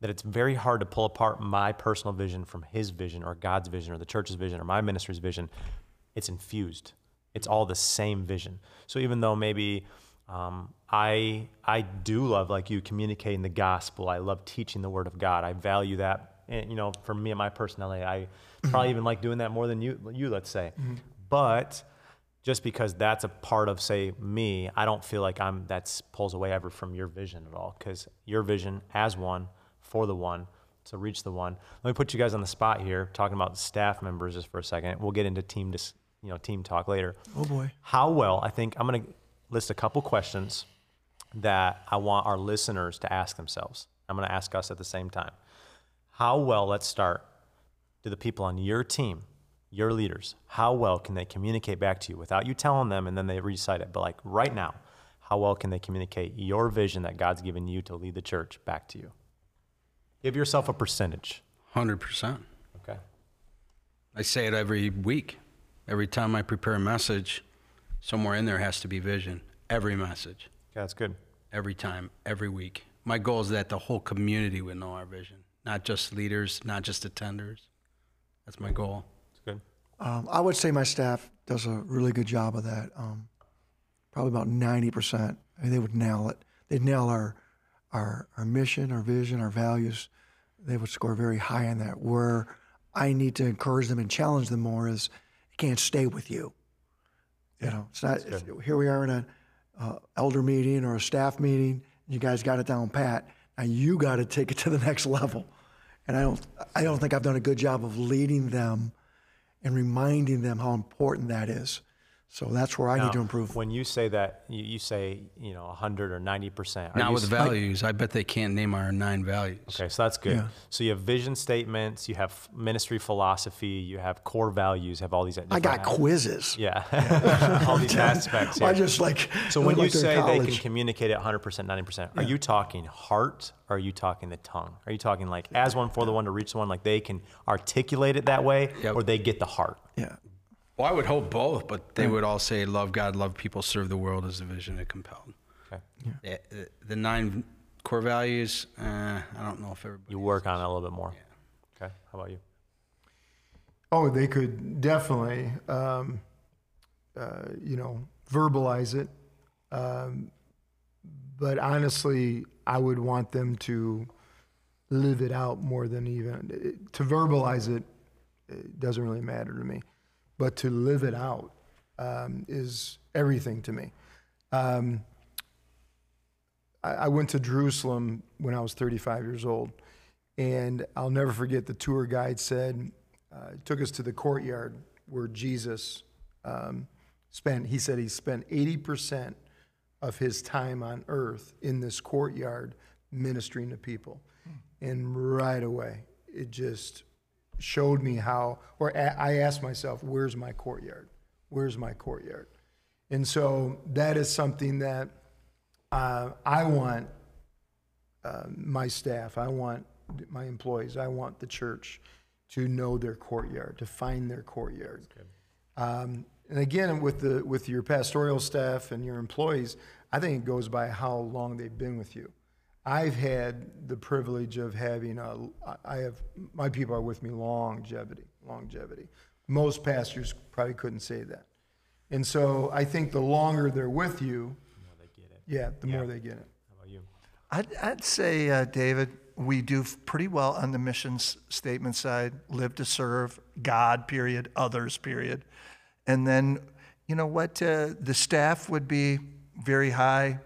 Speaker 2: that it's very hard to pull apart my personal vision from his vision or God's vision or the church's vision or my ministry's vision. It's infused. It's all the same vision. So even though maybe um, I I do love like you communicating the gospel. I love teaching the word of God. I value that. And you know, for me and my personality, I probably even like doing that more than you. You let's say, but just because that's a part of say me, I don't feel like I'm that's pulls away ever from your vision at all. Because your vision as one for the one to reach the one. Let me put you guys on the spot here, talking about staff members just for a second. We'll get into team dis, you know team talk later.
Speaker 5: Oh boy.
Speaker 2: How well? I think I'm going to list a couple questions that I want our listeners to ask themselves. I'm going to ask us at the same time. How well? Let's start. Do the people on your team, your leaders, how well can they communicate back to you without you telling them and then they recite it? But like right now, how well can they communicate your vision that God's given you to lead the church back to you? Give yourself a percentage.
Speaker 3: 100%.
Speaker 2: Okay.
Speaker 3: I say it every week. Every time I prepare a message, somewhere in there has to be vision. Every message,
Speaker 2: Okay, that's good.
Speaker 3: every time, every week. My goal is that the whole community would know our vision, not just leaders, not just attenders. That's my goal.
Speaker 2: That's good.
Speaker 5: Um, I would say my staff does a really good job of that. Um, probably about ninety percent. I mean, they would nail it. They'd nail our, our our mission, our vision, our values. They would score very high on that. Where I need to encourage them and challenge them more is, it can't stay with you. You know, it's not. It's, here we are in a uh, elder meeting or a staff meeting. You guys got it down pat. Now you got to take it to the next level. And I don't. I don't think I've done a good job of leading them and reminding them how important that is. So that's where I need to improve.
Speaker 2: When you say that, you, you say, you know, 100 or 90%. Are
Speaker 3: Not with
Speaker 2: s-
Speaker 3: values. I bet they can't name our nine values.
Speaker 2: Okay, so that's good.
Speaker 5: Yeah.
Speaker 2: So you have vision statements, you have ministry philosophy, you have core values, have all these.
Speaker 5: I got quizzes.
Speaker 2: Yeah, (laughs) (laughs) all these aspects.
Speaker 5: I just like.
Speaker 2: So when you
Speaker 5: like they're
Speaker 2: say
Speaker 5: in
Speaker 2: they can communicate at 100%, 90%, are you talking heart or are you talking the tongue? Are you talking like as one for the one to reach the one, like they can articulate it that way
Speaker 3: Yep.
Speaker 2: or they get the heart?
Speaker 5: yeah.
Speaker 3: Well, I would hope both, but they would all say, love God, love people, serve the world as the vision it compelled.
Speaker 2: Okay.
Speaker 3: The, the, the nine core values, uh, I don't know if everybody.
Speaker 2: You work on it a little bit more. Okay. How about you?
Speaker 1: Oh, they could definitely, um, uh, you know, verbalize it. Um, but honestly, I would want them to live it out more than even to verbalize it. It doesn't really matter to me, but to live it out um, is everything to me. Um, I, I went to Jerusalem when I was 35 years old, and I'll never forget the tour guide said, uh, took us to the courtyard where Jesus um, spent, he said he spent 80% of his time on earth in this courtyard ministering to people. And right away, it just showed me how, or a- I asked myself, where's my courtyard? Where's my courtyard? And so that is something that uh, I want uh, my staff, I want my employees, I want the church to know their courtyard, to find their courtyard. Um, and again, with the with your pastoral staff and your employees, I think it goes by how long they've been with you. I've had the privilege of having a. I have my people are with me longevity, longevity. Most pastors probably couldn't say that, and so I think the longer they're with you, yeah, the more they get it.
Speaker 2: How about you?
Speaker 4: I'd, I'd say, uh, David, we do pretty well on the mission statement side live to serve God, period, others, period. And then, you know what? Uh, the staff would be very high,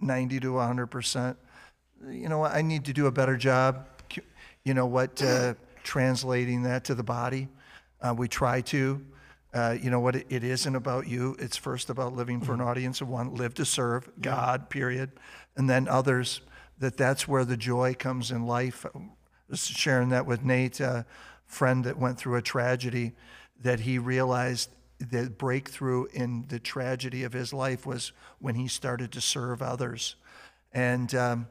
Speaker 4: 90 to 100%. You know what? I need to do a better job, you know what? Uh, translating that to the body. Uh, we try to. Uh, you know what? It, it isn't about you. It's first about living for an audience of one. Live to serve God, period, and then others. That that's where the joy comes in life. Was sharing that with Nate, a friend that went through a tragedy, that he realized the breakthrough in the tragedy of his life was when he started to serve others, and um,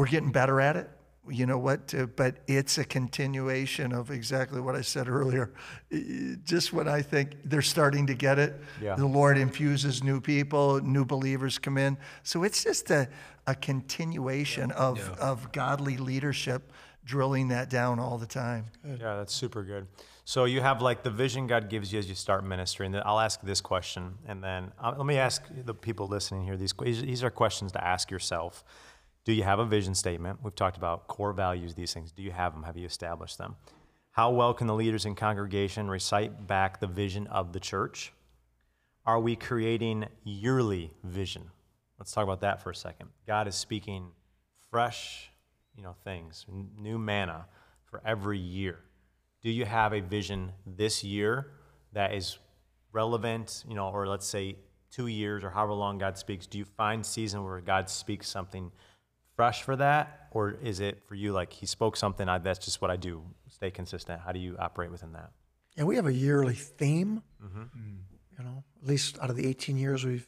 Speaker 4: we're getting better at it. You know what? But it's a continuation of exactly what I said earlier. Just when I think they're starting to get it,
Speaker 2: Yeah.
Speaker 4: the Lord infuses new people, new believers come in. So it's just a, a continuation of, of godly leadership, drilling that down all the time.
Speaker 2: Yeah, that's super good. So you have like the vision God gives you as you start ministry, and then I'll ask this question, and then uh, let me ask the people listening here these. que- These are questions to ask yourself. Do you have a vision statement? We've talked about core values. These things. Do you have them? Have you established them? How well can the leaders in congregation recite back the vision of the church? Are we creating yearly vision? Let's talk about that for a second. God is speaking fresh, you know, things, new manna for every year. Do you have a vision this year that is relevant, you know, or let's say two years or however long God speaks? Do you find season where God speaks something fresh for that, or is it for you like He spoke something? I, that's just what I do. Stay consistent. How do you operate within that?
Speaker 5: Yeah, we have a yearly theme. Mm-hmm. Mm. You know, at least out of the 18 years we've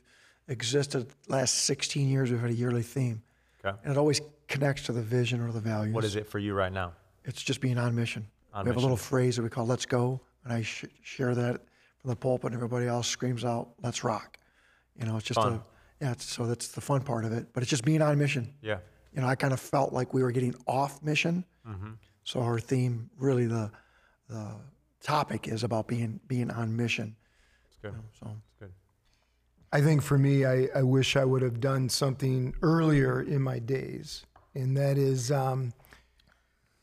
Speaker 5: existed, last 16 years we've had a yearly theme,
Speaker 2: Okay.
Speaker 5: and it always connects to the vision or the values.
Speaker 2: What is it for you right now?
Speaker 5: It's just being on mission.
Speaker 2: On
Speaker 5: we have
Speaker 2: mission.
Speaker 5: a little phrase that we call "Let's go," and I sh- share that from the pulpit, and everybody else screams out, "Let's rock!" You know, it's just
Speaker 2: Fun.
Speaker 5: a yeah. It's, so that's the fun part of it. But it's just being on mission.
Speaker 2: Yeah.
Speaker 5: You know, I kind of felt like we were getting off mission.
Speaker 2: Mm-hmm.
Speaker 5: So our theme, really, the the topic is about being being on mission.
Speaker 2: It's good.
Speaker 5: So
Speaker 2: It's good.
Speaker 1: I think for me, I, I wish I would have done something earlier in my days, and that is um,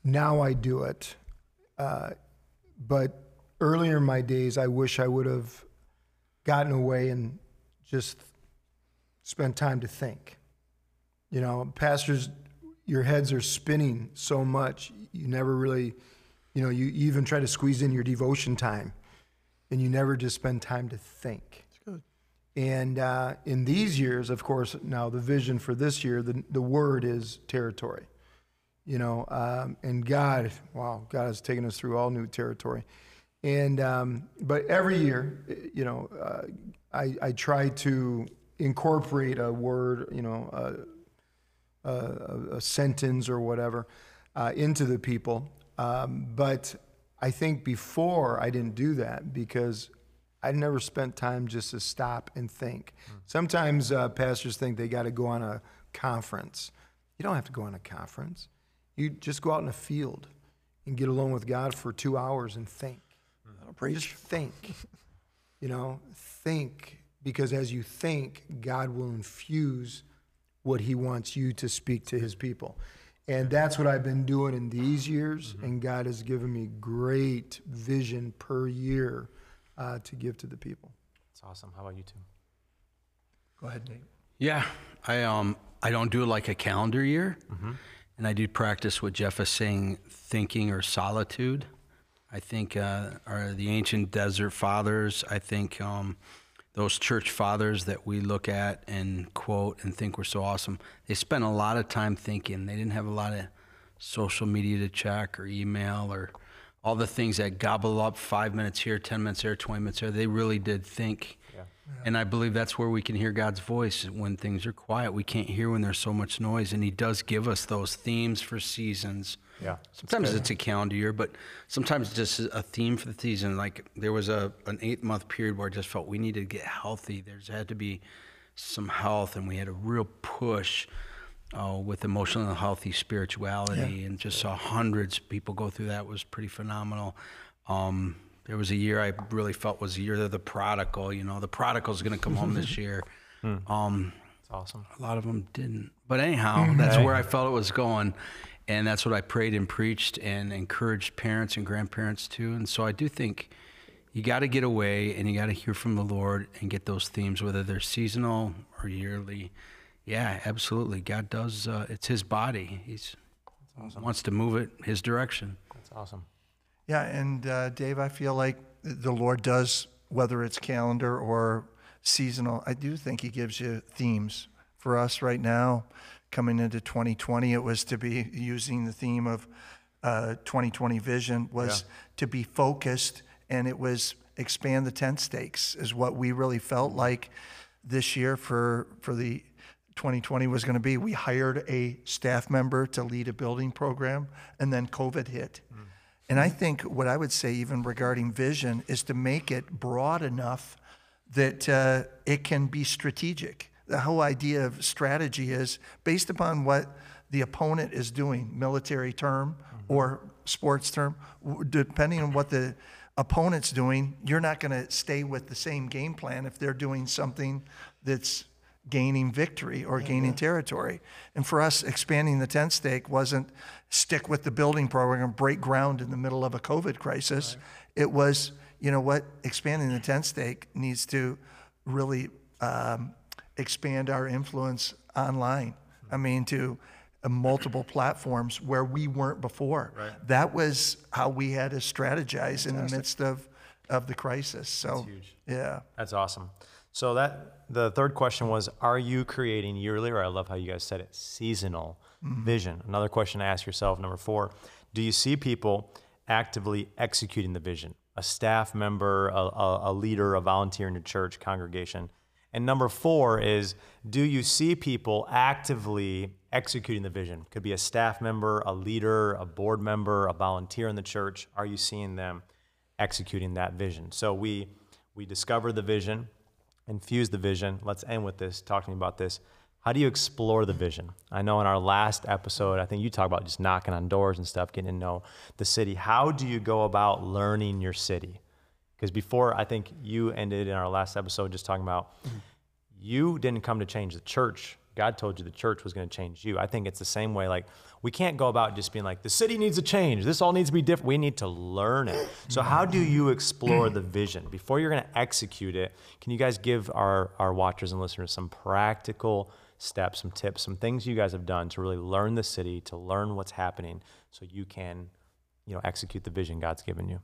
Speaker 1: now I do it. Uh, but earlier in my days, I wish I would have gotten away and just spent time to think. You know, pastors, your heads are spinning so much, you never really, you know, you even try to squeeze in your devotion time, and you never just spend time to think. And uh, in these years, of course, now the vision for this year, the, the word is territory. You know, um, and God, wow, God has taken us through all new territory. And, um, but every year, you know, uh, I, I try to incorporate a word, you know, a, a, a sentence or whatever uh, into the people. Um, but I think before I didn't do that because I never spent time just to stop and think. Sometimes uh, pastors think they got to go on a conference. You don't have to go on a conference. You just go out in a field and get alone with God for two hours and think. Just think. You know, think because as you think, God will infuse what He wants you to speak to His people. And that's what I've been doing in these years. And God has given me great vision per year uh, to give to the people.
Speaker 2: It's awesome. How about you two?
Speaker 4: Go ahead, Nate.
Speaker 3: Yeah, I um I don't do like a calendar year, and I do practice what Jeff is saying, thinking or solitude. I think uh, are the ancient desert fathers. I think um, those church fathers that we look at and quote and think were so awesome. They spent a lot of time thinking. They didn't have a lot of social media to check or email or all the things that gobble up five minutes here, ten minutes there, twenty minutes there. They really did think. And I believe that's where we can hear God's voice when things are quiet. We can't hear when there's so much noise. And He does give us those themes for seasons
Speaker 2: Yeah.
Speaker 3: Sometimes it's a calendar year, but sometimes just a theme for the season. Like there was a an eight month period where I just felt we needed to get healthy. There's had to be some health, and we had a real push uh, with emotional and healthy spirituality, and just saw hundreds of people go through that was pretty phenomenal. Um, there was a year I really felt was the year of the prodigal. You know, the prodigal's going to come home this (laughs) year. Um,
Speaker 2: It's awesome.
Speaker 3: a lot of them didn't. But anyhow, that's where I felt it was going. And that's what I prayed and preached and encouraged parents and grandparents to. And so I do think you got to get away and you got to hear from the Lord and get those themes, whether they're seasonal or yearly. Yeah, absolutely. God does, uh, it's His body. He's wants to move it His direction.
Speaker 2: That's awesome.
Speaker 4: Yeah, and uh, Dave, I feel like the Lord does, whether it's calendar or seasonal, I do think He gives you themes. For us right now, coming into 2020, it was to be using the theme of uh, 2020 vision was to be focused, and it was expand the tent stakes, is what we really felt like this year for for the 2020 was going to be. We hired a staff member to lead a building program, and then COVID hit. And I think what I would say, even regarding vision, is to make it broad enough that uh, it can be strategic. The whole idea of strategy is based upon what the opponent is doing, military term or sports term, depending on what the opponent's doing, you're not going to stay with the same game plan if they're doing something that's gaining victory or gaining territory. And for us, expanding the tent stake wasn't stick with the building program, break ground in the middle of a COVID crisis. It was, you know what, expanding the tent stake needs to really um, expand our influence online. I mean, to uh, multiple platforms where we weren't before. That was how we had to strategize in the midst of, of the crisis. So, yeah.
Speaker 2: That's awesome. So that the third question was, are you creating yearly, or I love how you guys said it, seasonal vision? Another question to ask yourself, number four, do you see people actively executing the vision? A staff member, a, a, a leader, a volunteer in your church congregation. And number four is, do you see people actively executing the vision? Could be a staff member, a leader, a board member, a volunteer in the church. Are you seeing them executing that vision? So we we discover the vision, infuse the vision. Let's end with this, Talk to me about this. How do you explore the vision? I know in our last episode, I think you talked about just knocking on doors and stuff, getting to know the city. How do you go about learning your city? Because before, I think you ended in our last episode just talking about you didn't come to change the church. God told you the church was going to change you. I think it's the same way. Like, we can't go about just being like, the city needs to change. This all needs to be different. We need to learn it. So, how do you explore the vision? Before you're going to execute it, can you guys give our, our watchers and listeners some practical steps, some tips, some things you guys have done to really learn the city, to learn what's happening so you can, you know, execute the vision God's given you?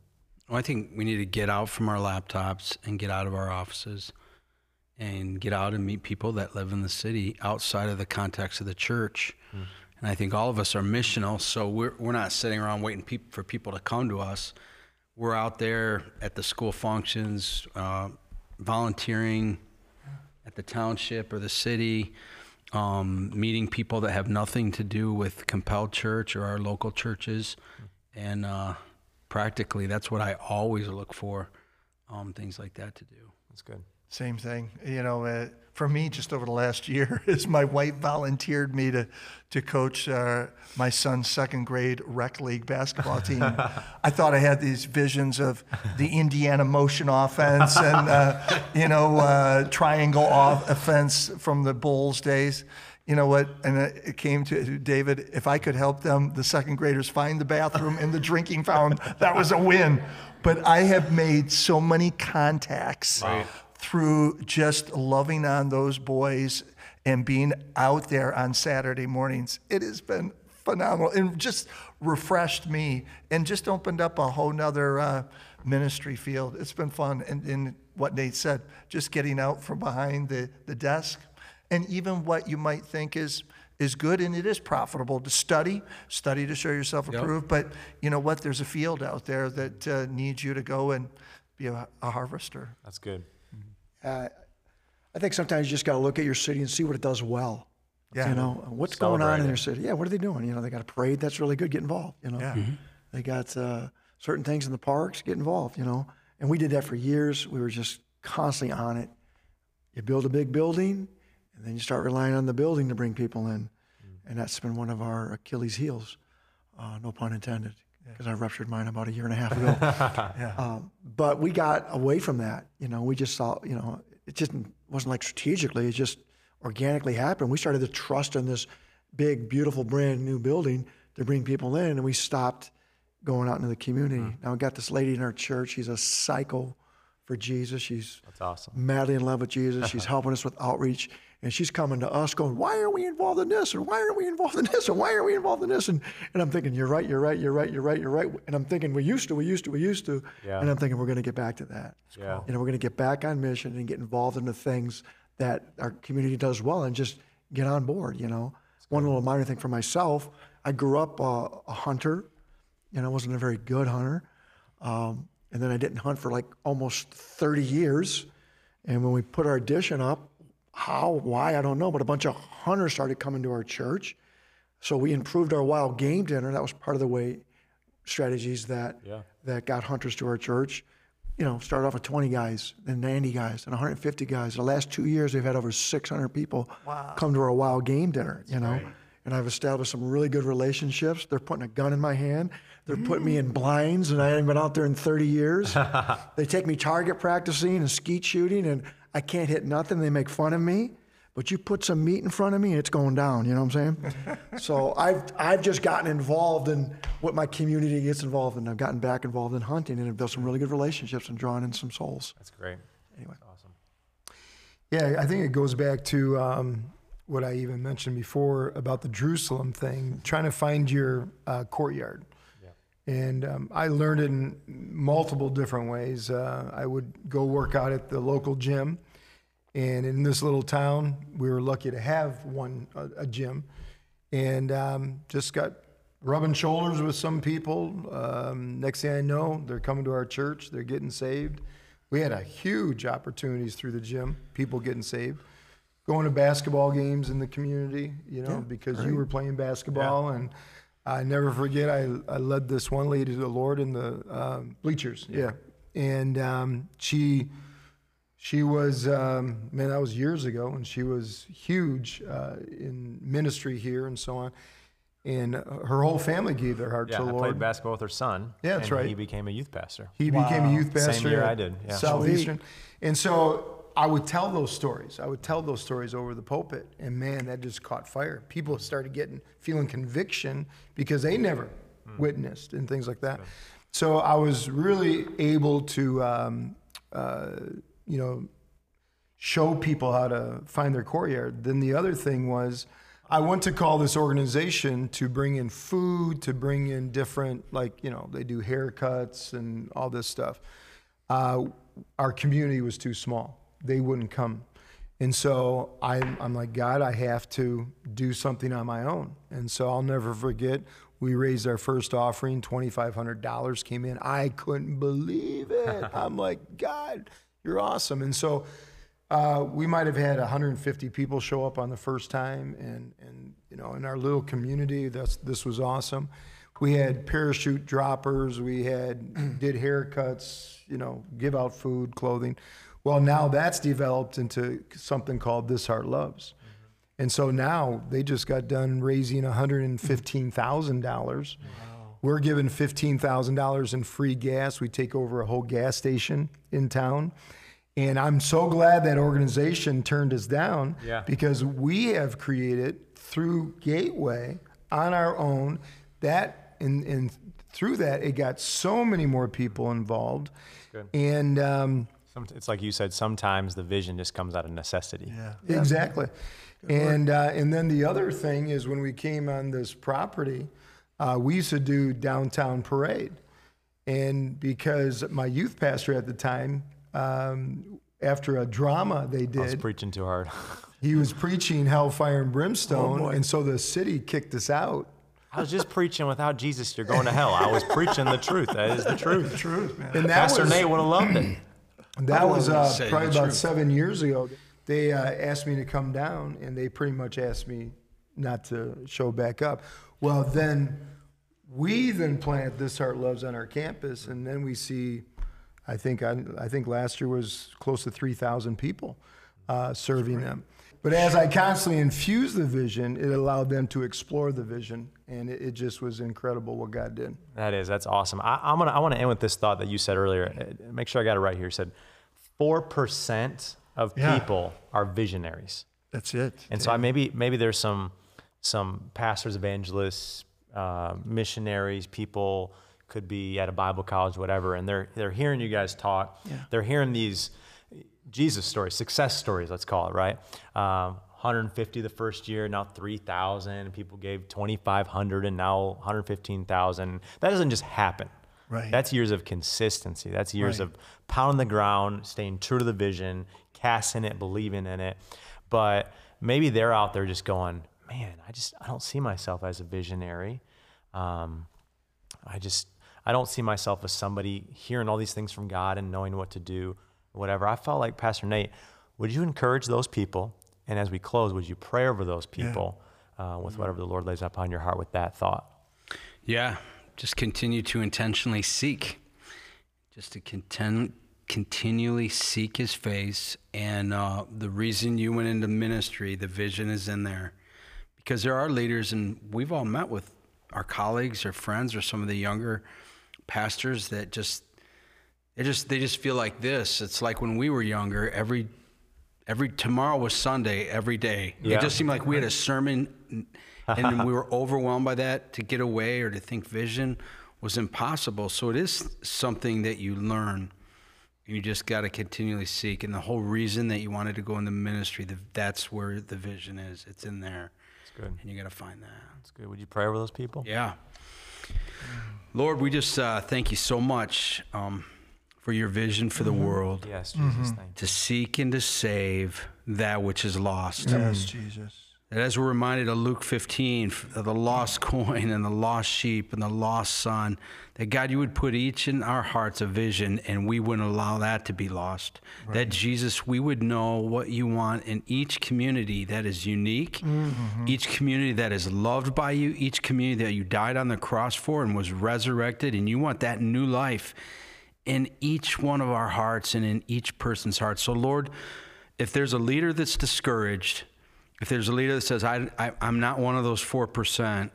Speaker 3: Well, I think we need to get out from our laptops and get out of our offices and get out and meet people that live in the city outside of the context of the church. And I think all of us are missional, so we're, we're not sitting around waiting peop- for people to come to us. We're out there at the school functions, uh, volunteering at the township or the city, um, meeting people that have nothing to do with Compelled Church or our local churches. And uh, practically, that's what I always look for, um, things like that to do.
Speaker 2: That's good.
Speaker 4: Same thing. You know, uh, for me, just over the last (laughs) year, is my wife volunteered me to to coach uh, my son's second grade rec league basketball team. (laughs) I thought I had these visions of the Indiana motion offense and uh, you know uh, triangle off offense from the Bulls days. You know what? And it came to David. If I could help them, the second graders find the bathroom and the drinking fountain, that was a win. But I have made so many contacts through just loving on those boys and being out there on Saturday mornings. It has been phenomenal and just refreshed me and just opened up a whole nother uh, ministry field. It's been fun. And, and what Nate said, just getting out from behind the, the desk and even what you might think is is good and it is profitable to study study to show yourself approved but you know what there's a field out there that uh, needs you to go and be a, a harvester
Speaker 2: That's good.
Speaker 5: Uh, I think sometimes you just got to look at your city and see what it does well.
Speaker 4: Yeah.
Speaker 5: You know, what's going on in
Speaker 2: Celebrate
Speaker 5: their city? Yeah, what are they doing? You know, they got a parade. That's really good. Get involved. You know,
Speaker 4: Yeah.
Speaker 5: they got uh, certain things in the parks. Get involved. You know, and we did that for years. We were just constantly on it. You build a big building, and then you start relying on the building to bring people in, and that's been one of our Achilles' heels. Uh, no pun intended, because I ruptured mine about a year and a half ago. (laughs) Um, but we got away from that. You know, we just saw, you know, it just wasn't like strategically, it just organically happened. We started to trust in this big, beautiful, brand new building to bring people in, and we stopped going out into the community. Now, we got this lady in our church. She's a psycho for Jesus. She's
Speaker 2: That's awesome.
Speaker 5: madly in love with Jesus. She's (laughs) helping us with outreach. And she's coming to us going, why are we involved in this? Or why are we involved in this? Or why are we involved in this? And, and I'm thinking, you're right, you're right, you're right, you're right, you're right. And I'm thinking, we used to, we used to, we used to.
Speaker 2: Yeah.
Speaker 5: And I'm thinking, we're going to get back to that.
Speaker 2: Yeah.
Speaker 5: Know, we're going to get back on mission and get involved in the things that our community does well and just get on board, you know. One little minor thing for myself, I grew up uh, a hunter. and I wasn't a very good hunter. Um, and then I didn't hunt for like almost 30 years. And when we put our addition up, how, why, I don't know, but a bunch of hunters started coming to our church. So we improved our wild game dinner. That was part of the way strategies that
Speaker 2: Yeah.
Speaker 5: that got hunters to our church. You know, started off with 20 guys, then 90 guys, and 150 guys. The last two years, we've had over 600 people come to our wild game dinner. You know, and I've established some really good relationships. They're putting a gun in my hand. They're putting me mm. in blinds, and I haven't been out there in 30 years. (laughs) they take me target practicing and skeet shooting, and I can't hit nothing. They make fun of me. But you put some meat in front of me, and it's going down. You know what I'm saying? (laughs) so I've I've just gotten involved in what my community gets involved in. I've gotten back involved in hunting and have built some really good relationships and drawn in some souls.
Speaker 2: That's great.
Speaker 5: Anyway.
Speaker 2: Awesome.
Speaker 1: Yeah, I think it goes back to um, what I even mentioned before about the Jerusalem thing, trying to find your uh, courtyard. And um, I learned it in multiple different ways. Uh, I would go work out at the local gym. And in this little town, we were lucky to have one, a, a gym. And um, just got rubbing shoulders with some people. Um, next thing I know, they're coming to our church, they're getting saved. We had a huge opportunities through the gym, people getting saved. Going to basketball games in the community, you know, because you were playing basketball. And I never forget, I, I led this one lady to the Lord in the um, bleachers. Yeah. And um, she, she was, um, man, that was years ago, and she was huge uh, in ministry here and so on. And uh, her whole family gave their heart
Speaker 2: Yeah,
Speaker 1: to
Speaker 2: I
Speaker 1: the
Speaker 2: played basketball with her son.
Speaker 1: Yeah, that's
Speaker 2: and
Speaker 1: right.
Speaker 2: He became a youth pastor.
Speaker 1: He became a youth pastor.
Speaker 2: Same
Speaker 1: pastor.
Speaker 2: year I did, yeah.
Speaker 1: Southeastern. And so I would tell those stories. I would tell those stories over the pulpit. And man, that just caught fire. People started getting, feeling conviction because they never
Speaker 2: Hmm.
Speaker 1: witnessed and things like that. So I was really able to, um, uh, you know, show people how to find their courtyard. Then the other thing was, I went to call this organization to bring in food, to bring in different, like, you know, they do haircuts and all this stuff. Uh, our community was too small. They wouldn't come. And so I'm, I'm like, God, I have to do something on my own. And so I'll never forget, we raised our first offering, $2,500 came in. I couldn't believe it. (laughs) I'm like, God, you're awesome. And so uh, we might have had 150 people show up on the first time, and and you know, in our little community, that's this was awesome. We had parachute droppers, we had (clears throat) did haircuts, you know, give out food, clothing. Well, now that's developed into something called This Heart Loves. And so now they just got done raising $115,000. We're given $15,000 in free gas. We take over a whole gas station in town. And I'm so glad that organization turned us down
Speaker 2: Yeah.
Speaker 1: because we have created through Gateway on our own that and, and through that it got so many more people involved. And um,
Speaker 2: it's like you said, sometimes the vision just comes out of necessity.
Speaker 4: Yeah.
Speaker 1: Exactly. And uh, and then the other thing is when we came on this property, uh, we used to do downtown parade, and because my youth pastor at the time, um, after a drama they did,
Speaker 2: I was preaching too hard. (laughs)
Speaker 1: he was preaching hellfire and brimstone, and so the city kicked us out.
Speaker 2: I was just preaching without Jesus, you're going to hell. I was preaching the truth. That is the (laughs) truth.
Speaker 4: Truth, man.
Speaker 1: And that
Speaker 2: Pastor
Speaker 1: was
Speaker 2: Nate would have loved it. (clears throat)
Speaker 1: that was uh, probably about
Speaker 3: truth.
Speaker 1: seven years ago. They uh, asked me to come down, and they pretty much asked me not to show back up. Well, then we then plant This Heart Loves on our campus, and then we see, I think I, I think last year was close to three thousand people uh, serving them. But as I constantly infused the vision, it allowed them to explore the vision, and it, it just was incredible what God did.
Speaker 2: That is, that's awesome. I, I'm gonna, I want to end with this thought that you said earlier. Uh, Make sure I got it right here. You said, four percent of
Speaker 4: Yeah.
Speaker 2: people are visionaries.
Speaker 4: That's it.
Speaker 2: And so I maybe maybe there's some some pastors, evangelists, uh, missionaries, people could be at a Bible college, whatever, and they're they're hearing you guys talk. They're hearing these Jesus stories, success stories, let's call it, right? Um, 150 the first year, now 3,000. People gave 2,500, and now 115,000. That doesn't just happen.
Speaker 4: Right.
Speaker 2: That's years of consistency. That's years
Speaker 4: Right.
Speaker 2: of pounding the ground, staying true to the vision, casting it, believing in it. But maybe they're out there just going, man, I just I don't see myself as a visionary. Um, I just I don't see myself as somebody hearing all these things from God and knowing what to do, whatever. I felt like Pastor Nate. Would you encourage those people? And as we close, would you pray over those people uh, with whatever the Lord lays upon your heart with that thought?
Speaker 3: Yeah, just continue to intentionally seek, just to content, continually seek His face. And uh, the reason you went into ministry, the vision is in there, because there are leaders, and we've all met with our colleagues or friends or some of the younger pastors that just they just they just feel like this. It's like when we were younger, every every tomorrow was Sunday every day.
Speaker 2: Yeah.
Speaker 3: It just seemed like we had a sermon, and we (laughs) were overwhelmed by that. To get away or to think vision was impossible. So it is something that you learn. And you just got to continually seek, and the whole reason that you wanted to go in the ministry, the, that's where the vision is. It's in there,
Speaker 2: good.
Speaker 3: and you got to find that.
Speaker 2: It's good. Would you pray over those people?
Speaker 3: Yeah. Lord, we just uh, thank you so much um, for your vision for the world
Speaker 2: Yes, Jesus. Thank you.
Speaker 3: to seek and to save that which is lost.
Speaker 4: Yes, Jesus.
Speaker 3: And as we're reminded of Luke 15, of the lost (laughs) coin and the lost sheep and the lost son, that God, you would put each in our hearts a vision and we wouldn't allow that to be lost. That Jesus, we would know what you want in each community that is unique, mm-hmm. each community that is loved by you, each community that you died on the cross for and was resurrected, and you want that new life in each one of our hearts and in each person's heart. So, Lord, if there's a leader that's discouraged, if there's a leader that says, I, I, I'm not one of those 4%,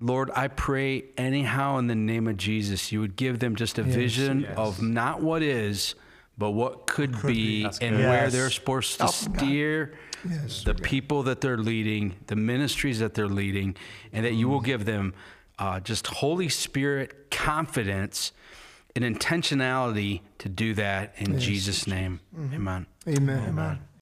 Speaker 3: Lord, I pray anyhow in the name of Jesus, you would give them just a vision of not what is, but what could, be, and
Speaker 2: good.
Speaker 3: where they're supposed to
Speaker 5: Help 'em, God.
Speaker 3: steer
Speaker 1: Yes.
Speaker 3: the people that they're leading, the ministries that they're leading, and that you will give them uh, just Holy Spirit confidence and intentionality to do that in Jesus' name. Amen.
Speaker 1: Amen. Amen.